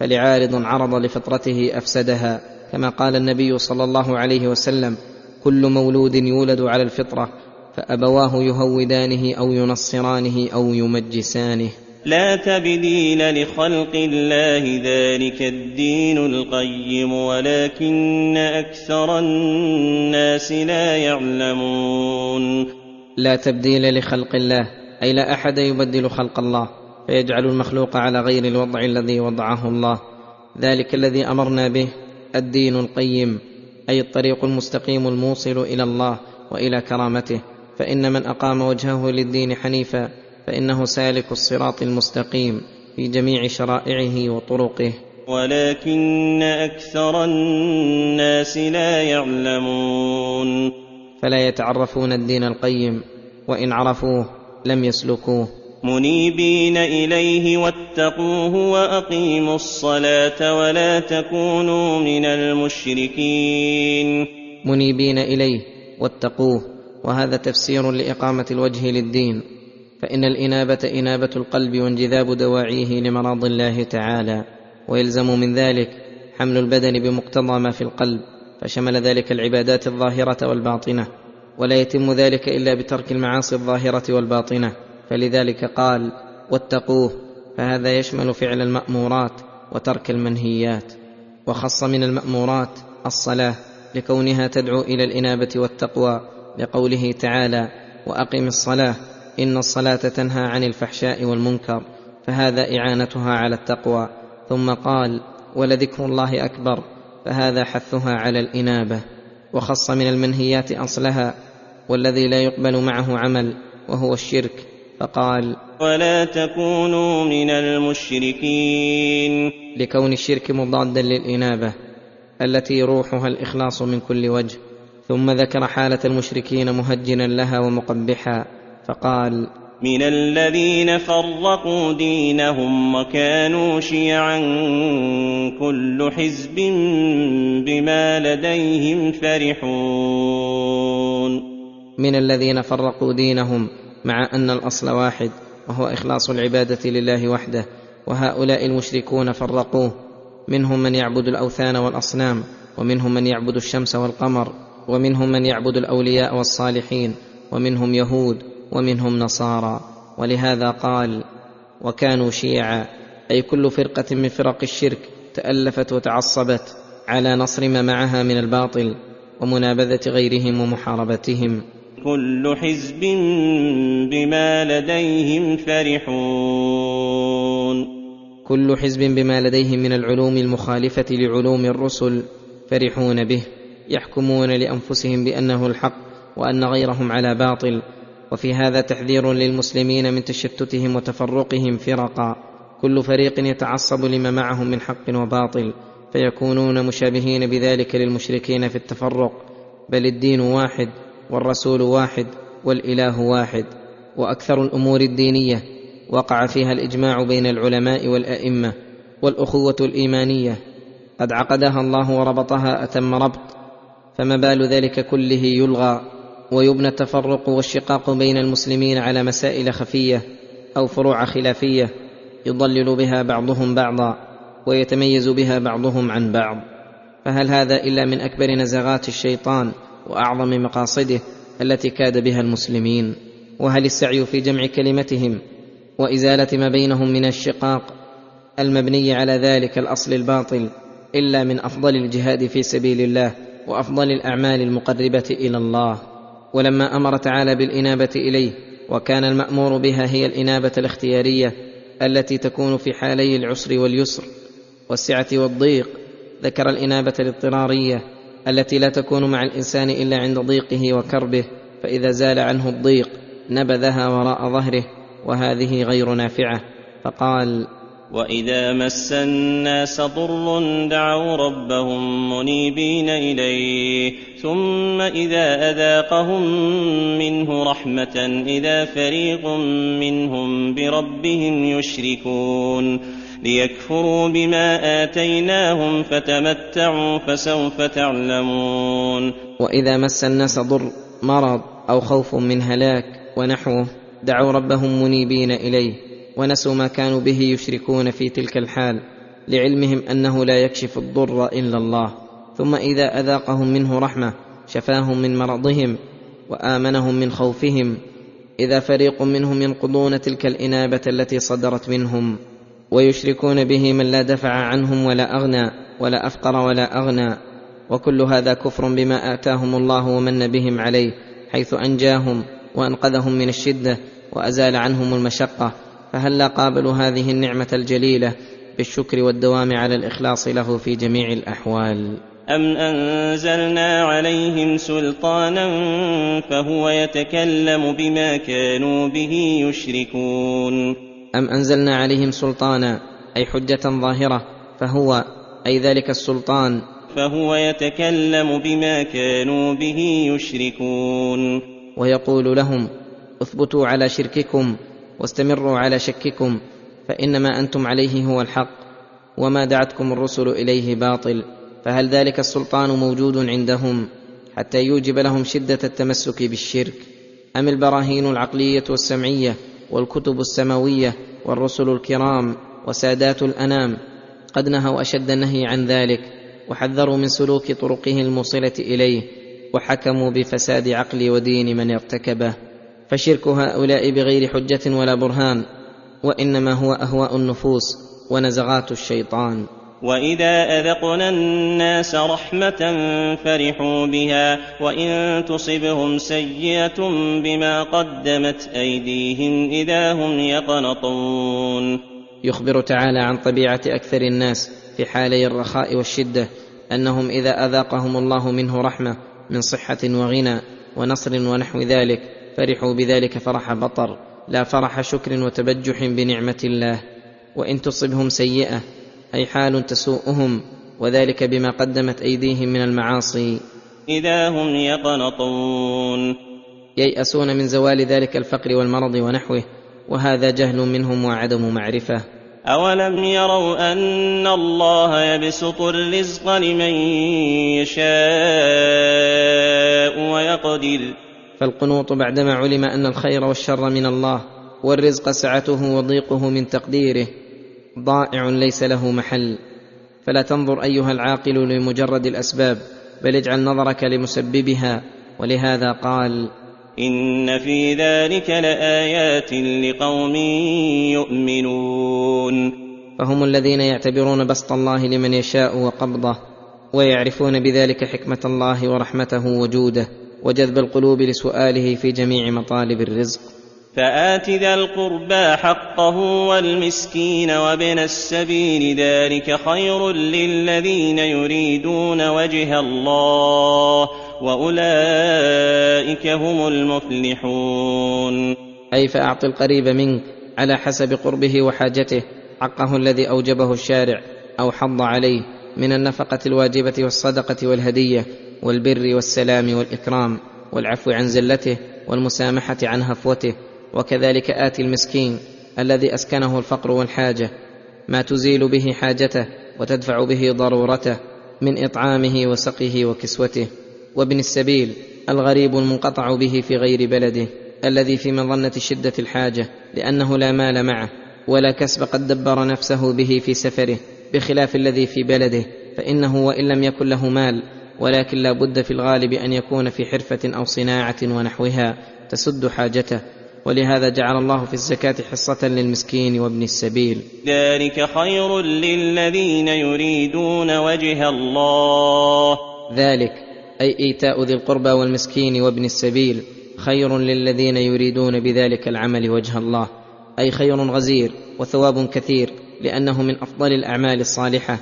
فلعارض عرض لفطرته أفسدها. كما قال النبي صلى الله عليه وسلم كل مولود يولد على الفطرة فأبواه يهودانه أو ينصرانه أو يمجسانه. لا تبديل لخلق الله ذلك الدين القيم ولكن أكثر الناس لا يعلمون. لا تبديل لخلق الله أي لا أحد يبدل خلق الله فيجعل المخلوق على غير الوضع الذي وضعه الله. ذلك الذي أمرنا به الدين القيم أي الطريق المستقيم الموصل إلى الله وإلى كرامته. فإن من أقام وجهه للدين حنيفا فإنه سالك الصراط المستقيم في جميع شرائعه وطرقه. ولكن أكثر الناس لا يعلمون. فلا يتعرفون الدين القيم وإن عرفوه لم يسلكوه. منيبين إليه واتقوه وأقيموا الصلاة ولا تكونوا من المشركين. منيبين إليه واتقوه وهذا تفسير لإقامة الوجه للدين. فإن الإنابة إنابة القلب وانجذاب دواعيه لمراض الله تعالى ويلزم من ذلك حمل البدن بمقتضى ما في القلب فشمل ذلك العبادات الظاهرة والباطنة ولا يتم ذلك إلا بترك المعاصي الظاهرة والباطنة. فلذلك قال واتقوه فهذا يشمل فعل المأمورات وترك المنهيات. وخص من المأمورات الصلاة لكونها تدعو إلى الإنابة والتقوى لقوله تعالى وأقم الصلاة إن الصلاة تنهى عن الفحشاء والمنكر فهذا إعانتها على التقوى. ثم قال ولذكر الله أكبر فهذا حثها على الإنابة. وخص من المنهيات أصلها والذي لا يقبل معه عمل وهو الشرك. فقال ولا تكونوا من المشركين. لكون الشرك مضادا للإنابة التي روحها الإخلاص من كل وجه. ثم ذكر حالة المشركين مهجنا لها ومقبحا. فقال من الذين فرقوا دينهم وكانوا شيعا كل حزب بما لديهم فرحون. من الذين فرقوا دينهم مع أن الأصل واحد وهو إخلاص العبادة لله وحده وهؤلاء المشركون فرقوه. منهم من يعبد الأوثان والأصنام ومنهم من يعبد الشمس والقمر ومنهم من يعبد الأولياء والصالحين ومنهم يهود ومنهم نصارى. ولهذا قال وكانوا شيعا أي كل فرقة من فرق الشرك تألفت وتعصبت على نصر ما معها من الباطل ومنابذة غيرهم ومحاربتهم. كل حزب بما لديهم فرحون. كل حزب بما لديهم من العلوم المخالفة لعلوم الرسل فرحون به يحكمون لأنفسهم بأنه الحق وأن غيرهم على باطل وفي هذا تحذير للمسلمين من تشتتهم وتفرقهم فرقا. كل فريق يتعصب لما معهم من حق وباطل فيكونون مشابهين بذلك للمشركين في التفرق. بل الدين واحد والرسول واحد والإله واحد. وأكثر الأمور الدينية وقع فيها الإجماع بين العلماء والأئمة والأخوة الإيمانية. قد عقدها الله وربطها أتم ربط فما بال ذلك كله يلغى. ويبنى التفرق والشقاق بين المسلمين على مسائل خفية أو فروع خلافية يضلل بها بعضهم بعضا ويتميز بها بعضهم عن بعض. فهل هذا إلا من أكبر نزغات الشيطان وأعظم مقاصده التي كاد بها المسلمين؟ وهل السعي في جمع كلمتهم وإزالة ما بينهم من الشقاق المبني على ذلك الأصل الباطل إلا من أفضل الجهاد في سبيل الله وأفضل الأعمال المقربة إلى الله؟ ولما أمر تعالى بالإنابة إليه وكان المأمور بها هي الإنابة الاختيارية التي تكون في حالي العسر واليسر والسعة والضيق ذكر الإنابة الاضطرارية التي لا تكون مع الإنسان إلا عند ضيقه وكربه فإذا زال عنه الضيق نبذها وراء ظهره وهذه غير نافعة. فقال واذا مس الناس ضر دعوا ربهم منيبين اليه ثم اذا اذاقهم منه رحمه اذا فريق منهم بربهم يشركون ليكفروا بما اتيناهم فتمتعوا فسوف تعلمون واذا مس الناس ضر مرض أو خوف من هلاك ونحوه دعوا ربهم منيبين إليه. ونسوا ما كانوا به يشركون في تلك الحال لعلمهم أنه لا يكشف الضر إلا الله. ثم إذا أذاقهم منه رحمة شفاهم من مرضهم وآمنهم من خوفهم. إذا فريق منهم ينقضون تلك الإنابة التي صدرت منهم ويشركون به من لا دفع عنهم ولا أغنى ولا أفقر ولا أغنى. وكل هذا كفر بما آتاهم الله ومن بهم عليه حيث أنجاهم وأنقذهم من الشدة وأزال عنهم المشقة. فهلا قابلوا هذه النعمة الجليلة بالشكر والدوام على الإخلاص له في جميع الأحوال؟ أم أنزلنا عليهم سلطانا فهو يتكلم بما كانوا به يشركون. أم أنزلنا عليهم سلطانا أي حجة ظاهرة فهو أي ذلك السلطان؟ فهو يتكلم بما كانوا به يشركون. ويقول لهم اثبتوا على شرككم واستمروا على شككم فان ما أنتم عليه هو الحق وما دعتكم الرسل إليه باطل فهل ذلك السلطان موجود عندهم حتى يوجب لهم شدة التمسك بالشرك؟ أم البراهين العقلية والسمعية والكتب السماوية والرسل الكرام وسادات الأنام قد نهوا أشد النهي عن ذلك وحذروا من سلوك طرقه الموصلة إليه وحكموا بفساد عقل ودين من ارتكبه؟ فشرك هؤلاء بغير حجة ولا برهان وإنما هو أهواء النفوس ونزغات الشيطان. وإذا أذقنا الناس رحمة فرحوا بها وإن تصبهم سيئة بما قدمت أيديهم إذا هم يقنطون. يخبر تعالى عن طبيعة أكثر الناس في حالي الرخاء والشدة أنهم إذا أذاقهم الله منه رحمة من صحة وغنى ونصر ونحو ذلك فرحوا بذلك فرح بطر لا فرح شكر وتبجح بنعمة الله. وإن تصبهم سيئة أي حال تسوءهم وذلك بما قدمت أيديهم من المعاصي. إذا هم يقنطون. ييأسون من زوال ذلك الفقر والمرض ونحوه وهذا جهل منهم وعدم معرفة. أولم يروا أن الله يبسط الرزق لمن يشاء ويقدر؟ فالقنوط بعدما علم أن الخير والشر من الله والرزق سعته وضيقه من تقديره ضائع ليس له محل. فلا تنظر أيها العاقل لمجرد الأسباب بل اجعل نظرك لمسببها ولهذا قال إن في ذلك لآيات لقوم يؤمنون. فهم الذين يعتبرون بسط الله لمن يشاء وقبضه ويعرفون بذلك حكمة الله ورحمته وجوده. وجذب القلوب لسؤاله في جميع مطالب الرزق. فآت ذا القربى حقه والمسكين وابن السبيل ذلك خير للذين يريدون وجه الله وأولئك هم المفلحون. أي فأعط القريب منك على حسب قربه وحاجته حقه الذي أوجبه الشارع أو حض عليه من النفقة الواجبة والصدقة والهدية. والبر والسلام والإكرام والعفو عن زلته والمسامحة عن هفوته وكذلك آتي المسكين الذي أسكنه الفقر والحاجة ما تزيل به حاجته وتدفع به ضرورته من إطعامه وسقه وكسوته وابن السبيل الغريب المنقطع به في غير بلده الذي في مظنة شدة الحاجة لأنه لا مال معه ولا كسب قد دبر نفسه به في سفره بخلاف الذي في بلده فإنه وإن لم يكن له مال ولكن لا بد في الغالب أن يكون في حرفة أو صناعة ونحوها تسد حاجته ولهذا جعل الله في الزكاة حصة للمسكين وابن السبيل. ذلك خير للذين يريدون وجه الله. ذلك أي إيتاء ذي القربى والمسكين وابن السبيل خير للذين يريدون بذلك العمل وجه الله. أي خير غزير وثواب كثير لأنه من أفضل الأعمال الصالحة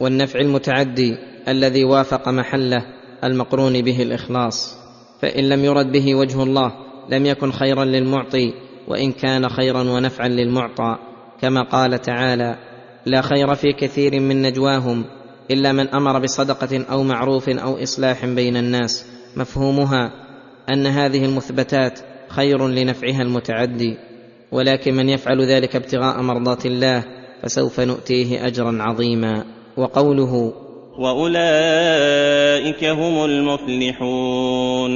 والنفع المتعدي الذي وافق محله المقرون به الإخلاص. فإن لم يرد به وجه الله لم يكن خيرا للمعطي وإن كان خيرا ونفعا للمعطى. كما قال تعالى لا خير في كثير من نجواهم إلا من أمر بصدقة أو معروف أو إصلاح بين الناس. مفهومها أن هذه المثبتات خير لنفعها المتعدي. ولكن من يفعل ذلك ابتغاء مرضات الله فسوف نؤتيه اجرا عظيما. وقوله وأولئك هم المفلحون.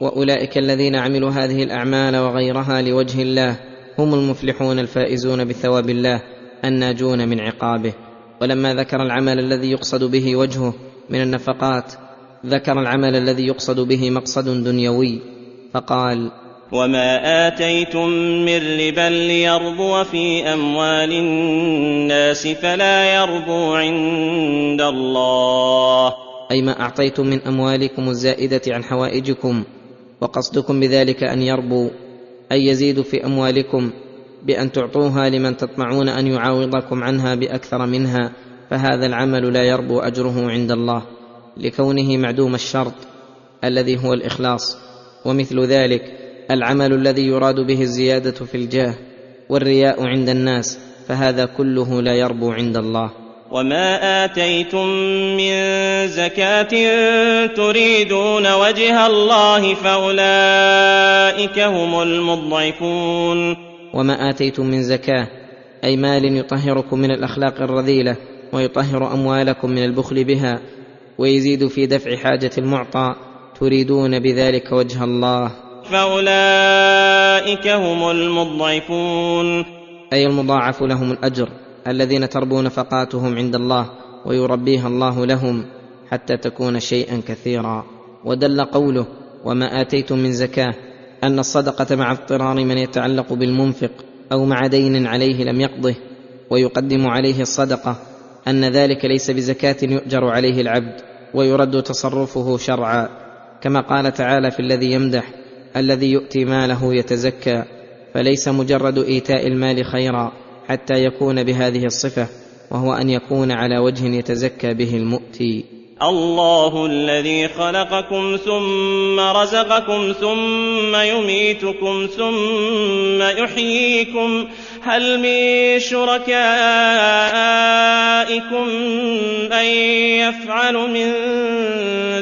وأولئك الذين عملوا هذه الأعمال وغيرها لوجه الله هم المفلحون الفائزون بثواب الله الناجون من عقابه. ولما ذكر العمل الذي يقصد به وجهه من النفقات ذكر العمل الذي يقصد به مقصد دنيوي فقال وما آتيتم من ربا ليربو في أموال الناس فلا يربو عند الله أي ما أعطيتم من أموالكم الزائدة عن حوائجكم وقصدكم بذلك أن يربوا أي يزيدوا في أموالكم بأن تعطوها لمن تطمعون أن يعاوضكم عنها بأكثر منها فهذا العمل لا يربو أجره عند الله لكونه معدوم الشرط الذي هو الإخلاص ومثل ذلك العمل الذي يراد به الزيادة في الجاه والرياء عند الناس فهذا كله لا يربو عند الله. وما آتيتم من زكاة تريدون وجه الله فأولئك هم المضعفون وما اتيتم من زكاه أي مال يطهركم من الأخلاق الرذيلة ويطهر أموالكم من البخل بها ويزيد في دفع حاجة المعطى تريدون بذلك وجه الله. فأولئك هم المضعفون. أي المضاعف لهم الأجر الذين تربو نفقاتهم عند الله ويربيها الله لهم حتى تكون شيئا كثيرا. ودل قوله وما آتيتم من زكاة أن الصدقة مع اضطرار من يتعلق بالمنفق أو مع دين عليه لم يقضه ويقدم عليه الصدقة أن ذلك ليس بزكاة يؤجر عليه العبد ويرد تصرفه شرعا كما قال تعالى في الذي يمدح الذي يؤتي ماله يتزكى فليس مجرد إيتاء المال خيرا حتى يكون بهذه الصفة وهو أن يكون على وجه يتزكى به المؤتي. الله الذي خلقكم ثم رزقكم ثم يميتكم ثم يحييكم هل من شركائكم من يفعل من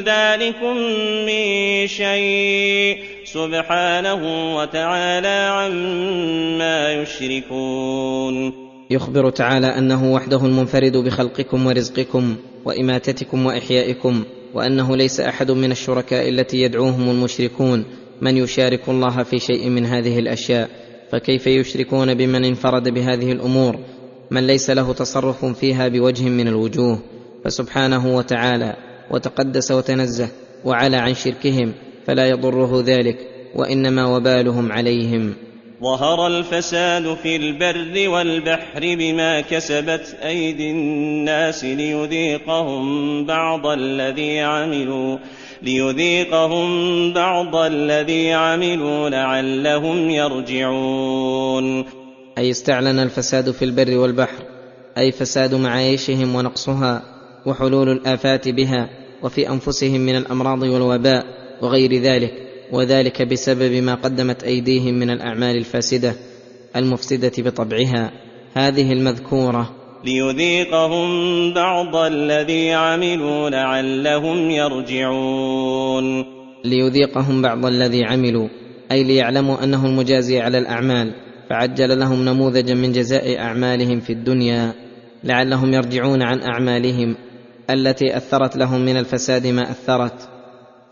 ذلكم من شيء؟ سبحانه وتعالى عما يشركون. يخبر تعالى أنه وحده المنفرد بخلقكم ورزقكم وإماتتكم وإحيائكم وأنه ليس أحد من الشركاء التي يدعوهم المشركون. من يشارك الله في شيء من هذه الأشياء؟ فكيف يشركون بمن انفرد بهذه الأمور؟ من ليس له تصرف فيها بوجه من الوجوه؟ فسبحانه وتعالى وتقدس وتنزه وعلى عن شركهم فلا يضره ذلك وإنما وبالهم عليهم. ظهر الفساد في البر والبحر بما كسبت أيدي الناس ليذيقهم بعض الذي عملوا ليذيقهم بعض الذي عملوا لعلهم يرجعون. أي استعلن الفساد في البر والبحر أي فساد معايشهم ونقصها وحلول الآفات بها وفي أنفسهم من الأمراض والوباء. وغير ذلك وذلك بسبب ما قدمت أيديهم من الأعمال الفاسدة المفسدة بطبعها. هذه المذكورة. ليذيقهم بعض الذي عملوا لعلهم يرجعون. ليذيقهم بعض الذي عملوا أي ليعلموا انه المجازي على الأعمال فعجل لهم نموذجا من جزاء أعمالهم في الدنيا. لعلهم يرجعون عن أعمالهم التي أثرت لهم من الفساد ما أثرت.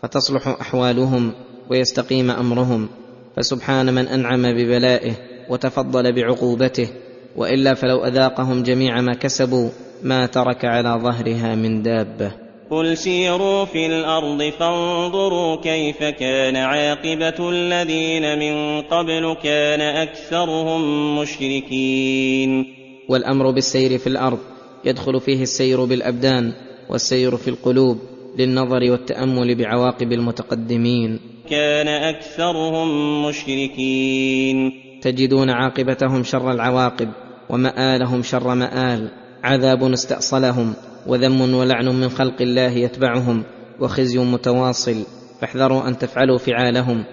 فتصلح أحوالهم ويستقيم أمرهم. فسبحان من أنعم ببلائه وتفضل بعقوبته وإلا فلو أذاقهم جميع ما كسبوا ما ترك على ظهرها من دابة. قل سيروا في الأرض فانظروا كيف كان عاقبة الذين من قبل كان أكثرهم مشركين. والأمر بالسير في الأرض يدخل فيه السير بالأبدان والسير في القلوب. للنظر والتأمل بعواقب المتقدمين. كان أكثرهم مشركين. تجدون عاقبتهم شر العواقب ومآلهم شر مآل. عذاب استأصلهم وذم ولعن من خلق الله يتبعهم وخزي متواصل. فاحذروا أن تفعلوا فعالهم.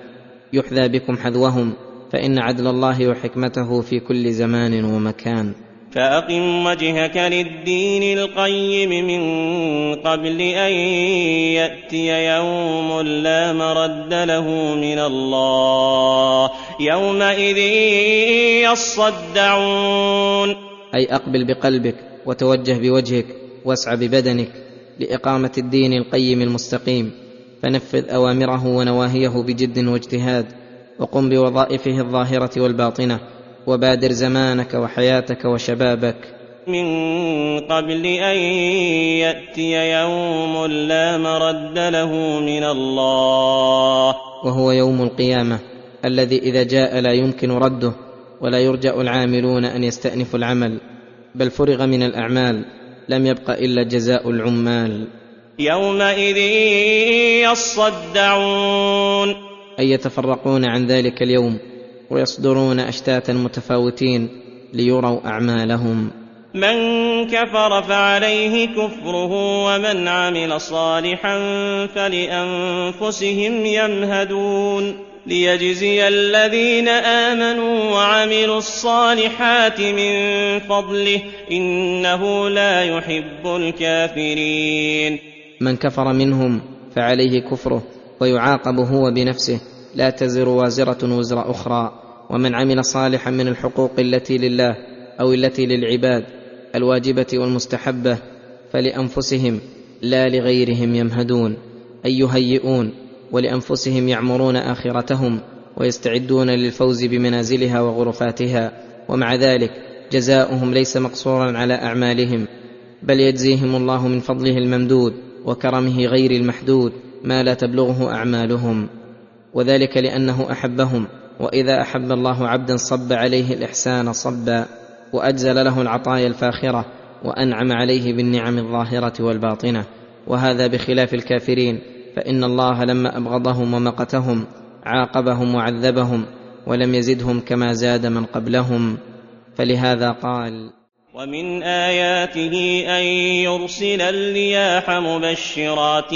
يحذى بكم حذوهم. فإن عدل الله وحكمته في كل زمان ومكان. فأقم وجهك للدين القيم من قبل أن يأتي يوم لا مرد له من الله. يومئذ يصدعون. أي أقبل بقلبك وتوجه بوجهك واسع ببدنك لإقامة الدين القيم المستقيم. فنفذ أوامره ونواهيه بجد واجتهاد وقم بوظائفه الظاهرة والباطنة. وبادر زمانك وحياتك وشبابك. من قبل أن يأتي يوم لا مرد له من الله. وهو يوم القيامة الذي إذا جاء لا يمكن رده ولا يرجأ العاملون أن يستأنفوا العمل بل فرغ من الأعمال لم يبق إلا جزاء العمال. يومئذ يصدعون. أي يتفرقون عن ذلك اليوم ويصدرون أشتاتا متفاوتين ليروا أعمالهم. من كفر فعليه كفره ومن عمل صالحا فلأنفسهم يمهدون. ليجزي الذين آمنوا وعملوا الصالحات من فضله إنه لا يحب الكافرين. من كفر منهم فعليه كفره ويعاقب هو بنفسه. لا تزر وازرة وزر أخرى. ومن عمل صالحا من الحقوق التي لله أو التي للعباد الواجبة والمستحبة فلأنفسهم لا لغيرهم يمهدون أي يهيئون ولأنفسهم يعمرون آخرتهم ويستعدون للفوز بمنازلها وغرفاتها ومع ذلك جزاؤهم ليس مقصورا على أعمالهم بل يجزيهم الله من فضله الممدود وكرمه غير المحدود ما لا تبلغه أعمالهم وذلك لأنه أحبهم وإذا أحب الله عبدا صب عليه الإحسان صبا وأجزل له العطايا الفاخرة وأنعم عليه بالنعم الظاهرة والباطنة. وهذا بخلاف الكافرين فإن الله لما أبغضهم ومقتهم عاقبهم وعذبهم ولم يزدهم كما زاد من قبلهم. فلهذا قال ومن آياته أن يرسل الرياح مبشرات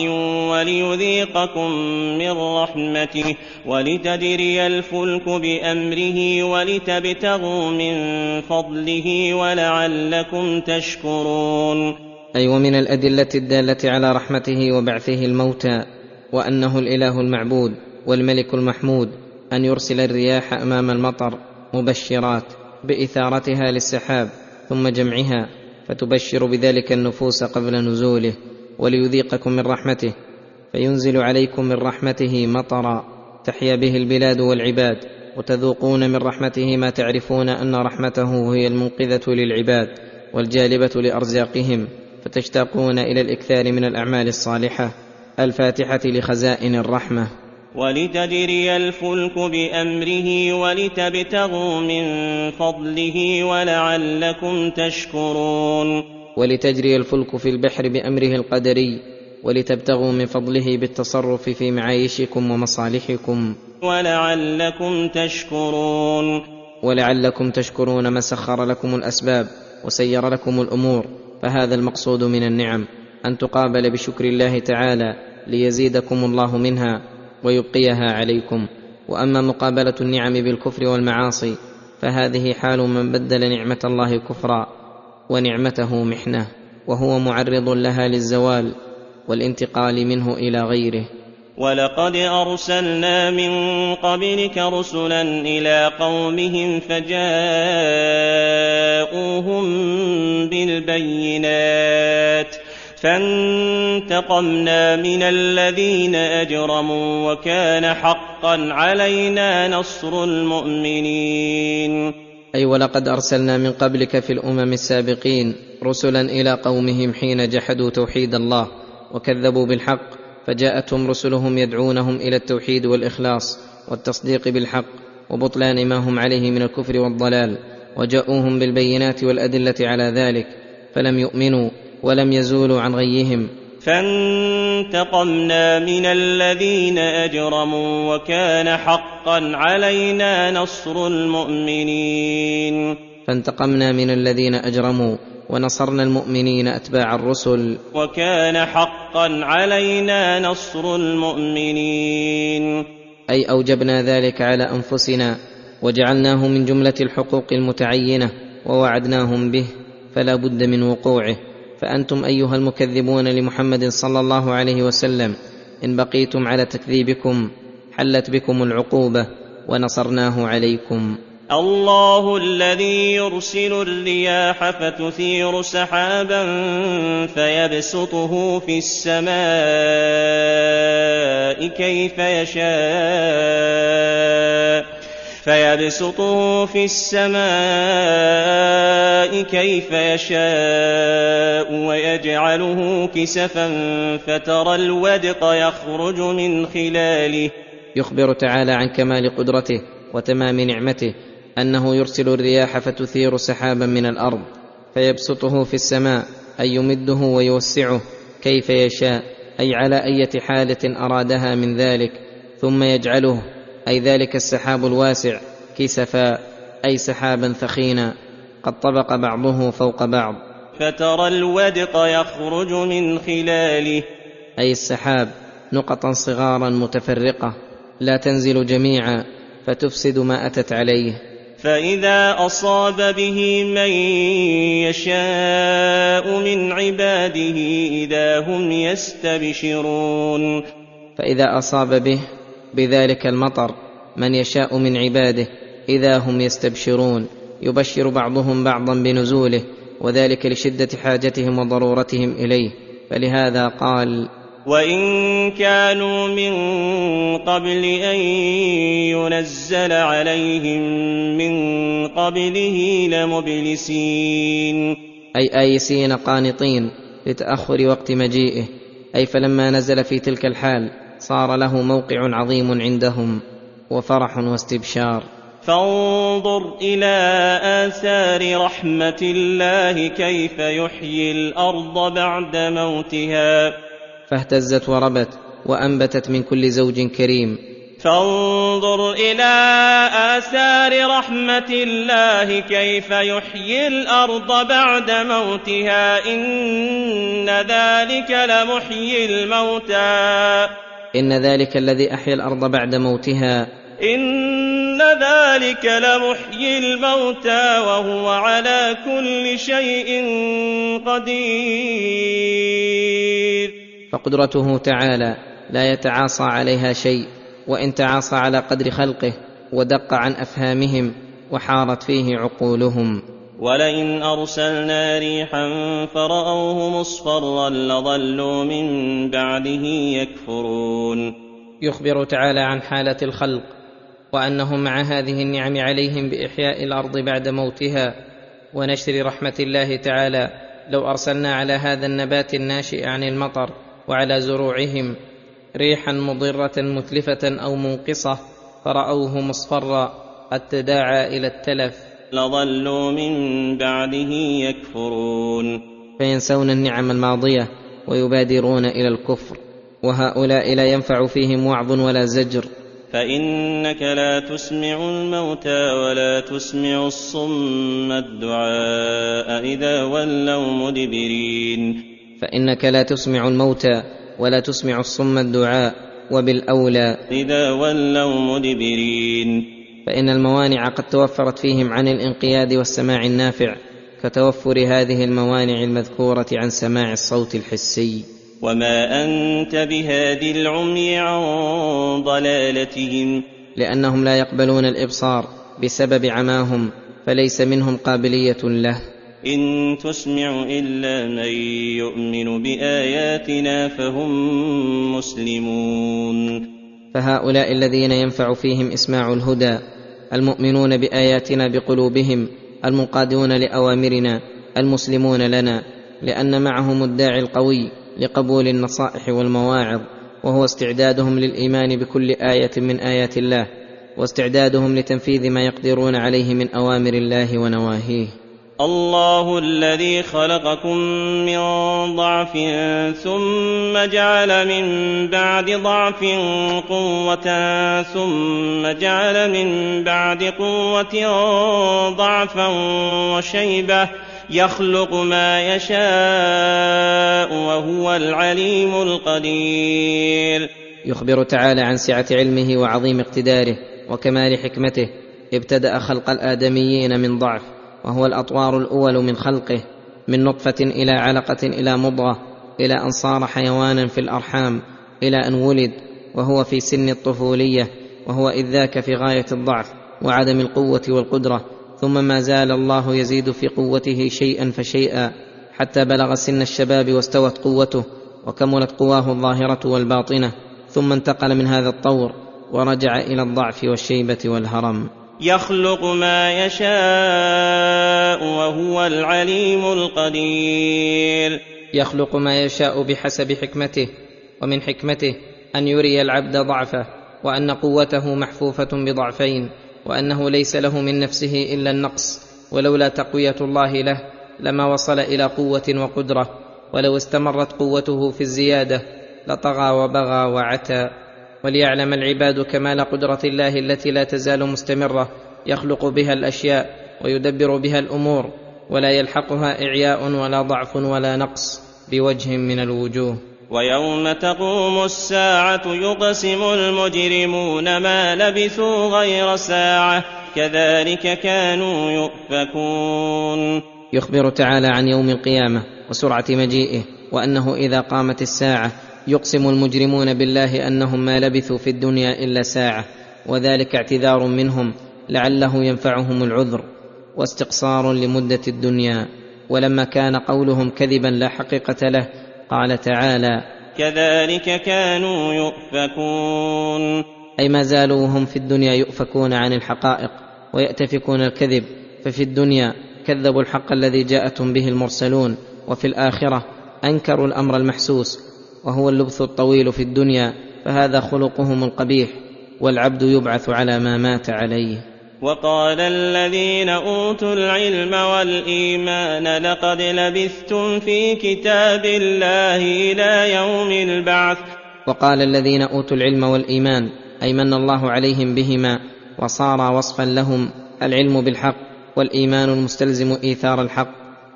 وليذيقكم من رحمته ولتجري الفلك بأمره ولتبتغوا من فضله ولعلكم تشكرون أي ومن الأدلة الدالة على رحمته وبعثه الموتى وأنه الإله المعبود والملك المحمود أن يرسل الرياح أمام المطر مبشرات بإثارتها للسحاب ثم جمعها فتبشر بذلك النفوس قبل نزوله وليذيقكم من رحمته فينزل عليكم من رحمته مطرا تحيا به البلاد والعباد وتذوقون من رحمته ما تعرفون أن رحمته هي المنقذة للعباد والجالبة لأرزاقهم فتشتاقون إلى الإكثار من الأعمال الصالحة الفاتحة لخزائن الرحمة. ولتجري الفلك بأمره ولتبتغوا من فضله ولعلكم تشكرون. ولتجري الفلك في البحر بأمره القدري ولتبتغوا من فضله بالتصرف في معايشكم ومصالحكم. ولعلكم تشكرون. ولعلكم تشكرون ما سخر لكم الأسباب وسير لكم الأمور فهذا المقصود من النعم أن تقابل بشكر الله تعالى ليزيدكم الله منها. ويبقيها عليكم. وأما مقابلة النعم بالكفر والمعاصي فهذه حال من بدل نعمة الله كفرا ونعمته محنة وهو معرض لها للزوال والانتقال منه إلى غيره. ولقد أرسلنا من قبلك رسلا إلى قومهم فجاءوهم بالبينات فانتقمنا من الذين أجرموا وكان حقا علينا نصر المؤمنين. أي ولقد أرسلنا من قبلك في الأمم السابقين رسلا إلى قومهم حين جحدوا توحيد الله وكذبوا بالحق فجاءتهم رسلهم يدعونهم إلى التوحيد والإخلاص والتصديق بالحق وبطلان ما هم عليه من الكفر والضلال وجاءوهم بالبينات والأدلة على ذلك فلم يؤمنوا ولم يزولوا عن غيهم. فانتقمنا من الذين أجرموا وكان حقا علينا نصر المؤمنين. فانتقمنا من الذين أجرموا ونصرنا المؤمنين أتباع الرسل. وكان حقا علينا نصر المؤمنين. أي أوجبنا ذلك على أنفسنا وجعلناه من جملة الحقوق المتعينة ووعدناهم به فلا بد من وقوعه. فأنتم أيها المكذبون لمحمد صلى الله عليه وسلم إن بقيتم على تكذيبكم حلت بكم العقوبة ونصرناه عليكم. الله الذي يرسل الرياح فتثير سحابا فيبسطه في السماء كيف يشاء. فيبسطه في السماء كيف يشاء ويجعله كسفا فترى الودق يخرج من خلاله. يخبر تعالى عن كمال قدرته وتمام نعمته أنه يرسل الرياح فتثير سحابا من الأرض فيبسطه في السماء أي يمده ويوسعه كيف يشاء أي على أية حالة أرادها من ذلك ثم يجعله أي ذلك السحاب الواسع كسفا أي سحابا ثخينا قد طبق بعضه فوق بعض. فترى الودق يخرج من خلاله. أي السحاب نقطا صغارا متفرقة لا تنزل جميعا فتفسد ما أتت عليه. فإذا أصاب به من يشاء من عباده إذا هم يستبشرون. فإذا أصاب به بذلك المطر من يشاء من عباده إذا هم يستبشرون. يبشر بعضهم بعضا بنزوله وذلك لشدة حاجتهم وضرورتهم إليه. فلهذا قال وإن كانوا من قبل أن ينزل عليهم من قبله لمبلسين. أي آيسين قانطين لتأخر وقت مجيئه. أي فلما نزل في تلك الحال صار له موقع عظيم عندهم وفرح واستبشار. فانظر إلى آثار رحمة الله كيف يحيي الأرض بعد موتها. فاهتزت وربت وأنبتت من كل زوج كريم. فانظر إلى آثار رحمة الله كيف يحيي الأرض بعد موتها. إن ذلك لمحيي الموتى. إن ذلك الذي أحيا الأرض بعد موتها. إن ذلك لمحيي الموتى وهو على كل شيء قدير. فقدرته تعالى لا يتعاصى عليها شيء وإن تعاصى على قدر خلقه ودق عن أفهامهم وحارت فيه عقولهم. ولئن ارسلنا ريحا فراوه مصفرا لظلوا من بعده يكفرون يخبر تعالى عن حاله الخلق وانهم مع هذه النعم عليهم باحياء الأرض بعد موتها ونشر رحمه الله تعالى لو ارسلنا على هذا النبات الناشئ عن المطر وعلى زروعهم ريحا مضره متلفه أو منقصه فراوه مصفرا قد تداعى إلى التلف لظلوا من بعده يكفرون. فينسون النعم الماضية ويبادرون إلى الكفر وهؤلاء لا ينفع فيهم وعظ ولا زجر. فإنك لا تسمع الموتى ولا تسمع الصم الدعاء إذا ولوا مدبرين. فإنك لا تسمع الموتى ولا تسمع الصم الدعاء وبالأولى. إذا ولوا مدبرين. فإن الموانع قد توفرت فيهم عن الانقياد والسماع النافع كتوفر هذه الموانع المذكورة عن سماع الصوت الحسي. وما أنت بهاد العمي عن ضلالتهم. لأنهم لا يقبلون الإبصار بسبب عماهم فليس منهم قابلية له. إن تسمع إلا من يؤمن بآياتنا فهم مسلمون. فهؤلاء الذين ينفع فيهم إسماع الهدى المؤمنون بآياتنا بقلوبهم المنقادون لأوامرنا المسلمون لنا لأن معهم الداعي القوي لقبول النصائح والمواعظ وهو استعدادهم للإيمان بكل آية من آيات الله واستعدادهم لتنفيذ ما يقدرون عليه من أوامر الله ونواهيه. الله الذي خلقكم من ضعف ثم جعل من بعد ضعف قوة ثم جعل من بعد قوة ضعفا وشيبة يخلق ما يشاء وهو العليم القدير. يخبر تعالى عن سعة علمه وعظيم اقتداره وكمال حكمته ابتدأ خلق الآدميين من ضعف. وهو الأطوار الأول من خلقه من نطفة إلى علقة إلى مضغة إلى أن صار حيوانا في الأرحام إلى أن ولد وهو في سن الطفولية وهو إذ ذاك في غاية الضعف وعدم القوة والقدرة ثم ما زال الله يزيد في قوته شيئا فشيئا حتى بلغ سن الشباب واستوت قوته وكملت قواه الظاهرة والباطنة ثم انتقل من هذا الطور ورجع إلى الضعف والشيبة والهرم. يخلق ما يشاء وهو العليم القدير. يخلق ما يشاء بحسب حكمته ومن حكمته أن يري العبد ضعفه وأن قوته محفوفة بضعفين وأنه ليس له من نفسه إلا النقص ولولا تقوية الله له لما وصل إلى قوة وقدرة ولو استمرت قوته في الزيادة لطغى وبغى وعتى. وليعلم العباد كمال قدرة الله التي لا تزال مستمرة يخلق بها الأشياء ويدبر بها الأمور ولا يلحقها إعياء ولا ضعف ولا نقص بوجه من الوجوه. ويوم تقوم الساعة يقسم المجرمون ما لبثوا غير ساعة كذلك كانوا يؤفكون. يخبر تعالى عن يوم القيامة وسرعة مجيئه وأنه إذا قامت الساعة يقسم المجرمون بالله أنهم ما لبثوا في الدنيا إلا ساعة وذلك اعتذار منهم لعله ينفعهم العذر واستقصار لمدة الدنيا. ولما كان قولهم كذبا لا حقيقة له قال تعالى كذلك كانوا يؤفكون. أي ما زالوا وهم في الدنيا يؤفكون عن الحقائق ويأتفكون الكذب. ففي الدنيا كذبوا الحق الذي جاءتهم به المرسلون وفي الآخرة أنكروا الأمر المحسوس. وهو اللبث الطويل في الدنيا فهذا خلقهم القبيح والعبد يبعث على ما مات عليه. وقال الذين أوتوا العلم والإيمان لقد لبثتم في كتاب الله إلى يوم البعث. وقال الذين أوتوا العلم والإيمان أي من الله عليهم بهما وصار وصفا لهم العلم بالحق والإيمان المستلزم إيثار الحق.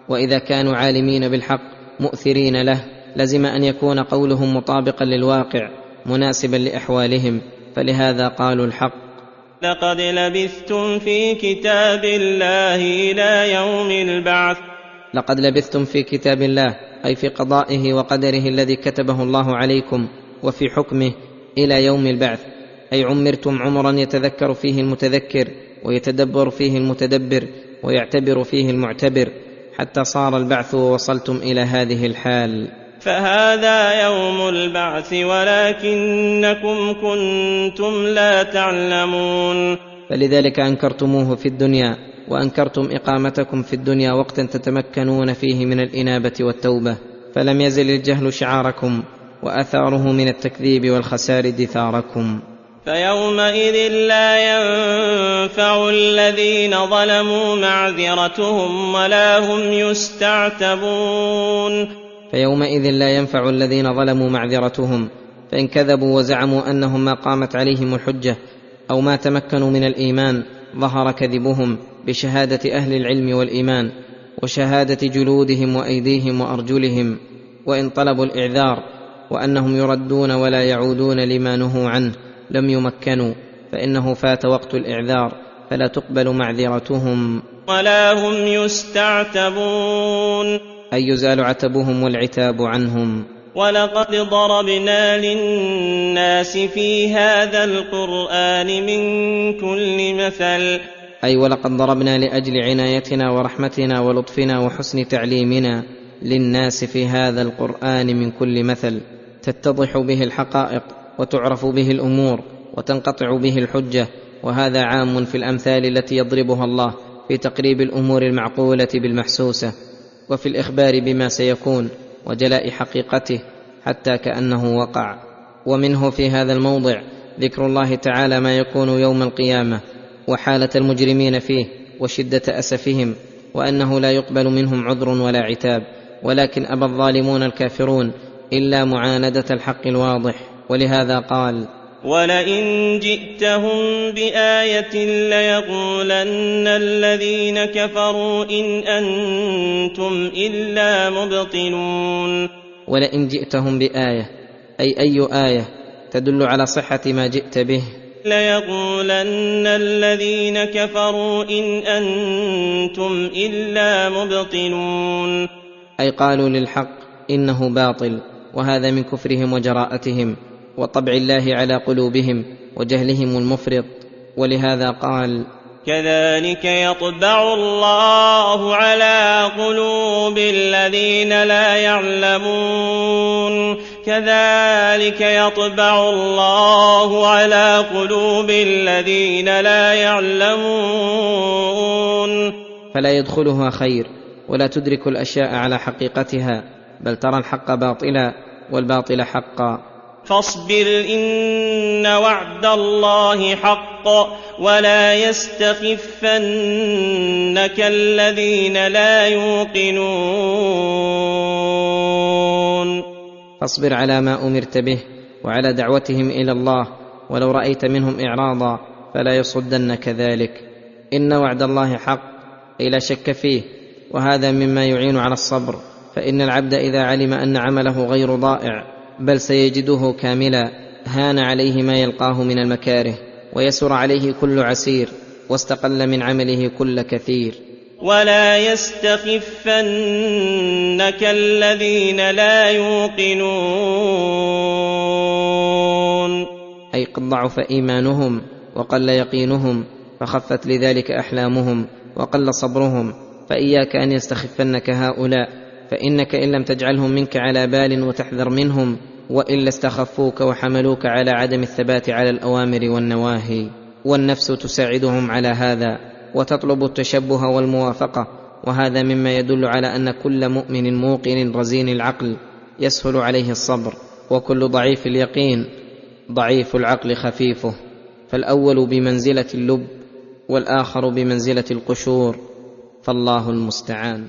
وإذا كانوا عالمين بالحق مؤثرين له. لزم أن يكون قولهم مطابقا للواقع مناسبا لأحوالهم فلهذا قالوا الحق. لقد لبثتم في كتاب الله إلى يوم البعث. لقد لبثتم في كتاب الله أي في قضائه وقدره الذي كتبه الله عليكم وفي حكمه إلى يوم البعث. أي عمرتم عمرا يتذكر فيه المتذكر ويتدبر فيه المتدبر ويعتبر فيه المعتبر حتى صار البعث ووصلتم إلى هذه الحال. فهذا يوم البعث ولكنكم كنتم لا تعلمون. فلذلك أنكرتموه في الدنيا وأنكرتم إقامتكم في الدنيا وقتا تتمكنون فيه من الإنابة والتوبة. فلم يزل الجهل شعاركم وأثاره من التكذيب والخسار دثاركم فيومئذ لا ينفع الذين ظلموا معذرتهم ولا هم يستعتبون. فيومئذ لا ينفع الذين ظلموا معذرتهم فإن كذبوا وزعموا أنهم ما قامت عليهم الحجة أو ما تمكنوا من الإيمان ظهر كذبهم بشهادة أهل العلم والإيمان وشهادة جلودهم وأيديهم وأرجلهم وإن طلبوا الإعذار وأنهم يردون ولا يعودون لما نهوا عنه لم يمكنوا فإنه فات وقت الإعذار فلا تقبل معذرتهم. ولا هم يستعتبون. أي يزال عتبهم والعتاب عنهم. ولقد ضربنا للناس في هذا القرآن من كل مثل. أي ولقد ضربنا لأجل عنايتنا ورحمتنا ولطفنا وحسن تعليمنا للناس في هذا القرآن من كل مثل. تتضح به الحقائق وتعرف به الأمور وتنقطع به الحجة. وهذا عام في الأمثال التي يضربها الله في تقريب الأمور المعقولة بالمحسوسة. وفي الإخبار بما سيكون وجلاء حقيقته حتى كأنه وقع. ومنه في هذا الموضع ذكر الله تعالى ما يكون يوم القيامة وحالة المجرمين فيه وشدة أسفهم وأنه لا يقبل منهم عذر ولا عتاب ولكن أبى الظالمون الكافرون إلا معاندة الحق الواضح. ولهذا قال ولئن جئتهم بآية ليقولن الذين كفروا إن أنتم إلا مبطلون. ولئن جئتهم بآية أي أي آية تدل على صحة ما جئت به؟ ليقولن الذين كفروا إن أنتم إلا مبطلون. أي قالوا للحق إنه باطل وهذا من كفرهم وجراءتهم. وطبع الله على قلوبهم وجهلهم المفرط ولهذا قال كذلك يطبع الله على قلوب الذين لا يعلمون. كذلك يطبع الله على قلوب الذين لا يعلمون. فلا يدخلها خير ولا تدرك الأشياء على حقيقتها بل ترى الحق باطلا والباطل حقا. فاصبر إن وعد الله حق ولا يستخفنك الذين لا يوقنون. فاصبر على ما أمرت به وعلى دعوتهم إلى الله ولو رأيت منهم إعراضا فلا يصدنك ذلك. إن وعد الله حق أي لا شك فيه وهذا مما يعين على الصبر. فإن العبد إذا علم أن عمله غير ضائع بل سيجده كاملا هان عليه ما يلقاه من المكاره ويسر عليه كل عسير واستقل من عمله كل كثير. ولا يستخفنك الذين لا يوقنون. أي قد ضعف إيمانهم وقل يقينهم فخفت لذلك أحلامهم وقل صبرهم فإياك أن يستخفنك هؤلاء. فإنك إن لم تجعلهم منك على بال وتحذر منهم والا استخفوك وحملوك على عدم الثبات على الأوامر والنواهي والنفس تساعدهم على هذا وتطلب التشبه والموافقة وهذا مما يدل على أن كل مؤمن موقن رزين العقل يسهل عليه الصبر وكل ضعيف اليقين ضعيف العقل خفيفه. فالأول بمنزلة اللب والآخر بمنزلة القشور فالله المستعان.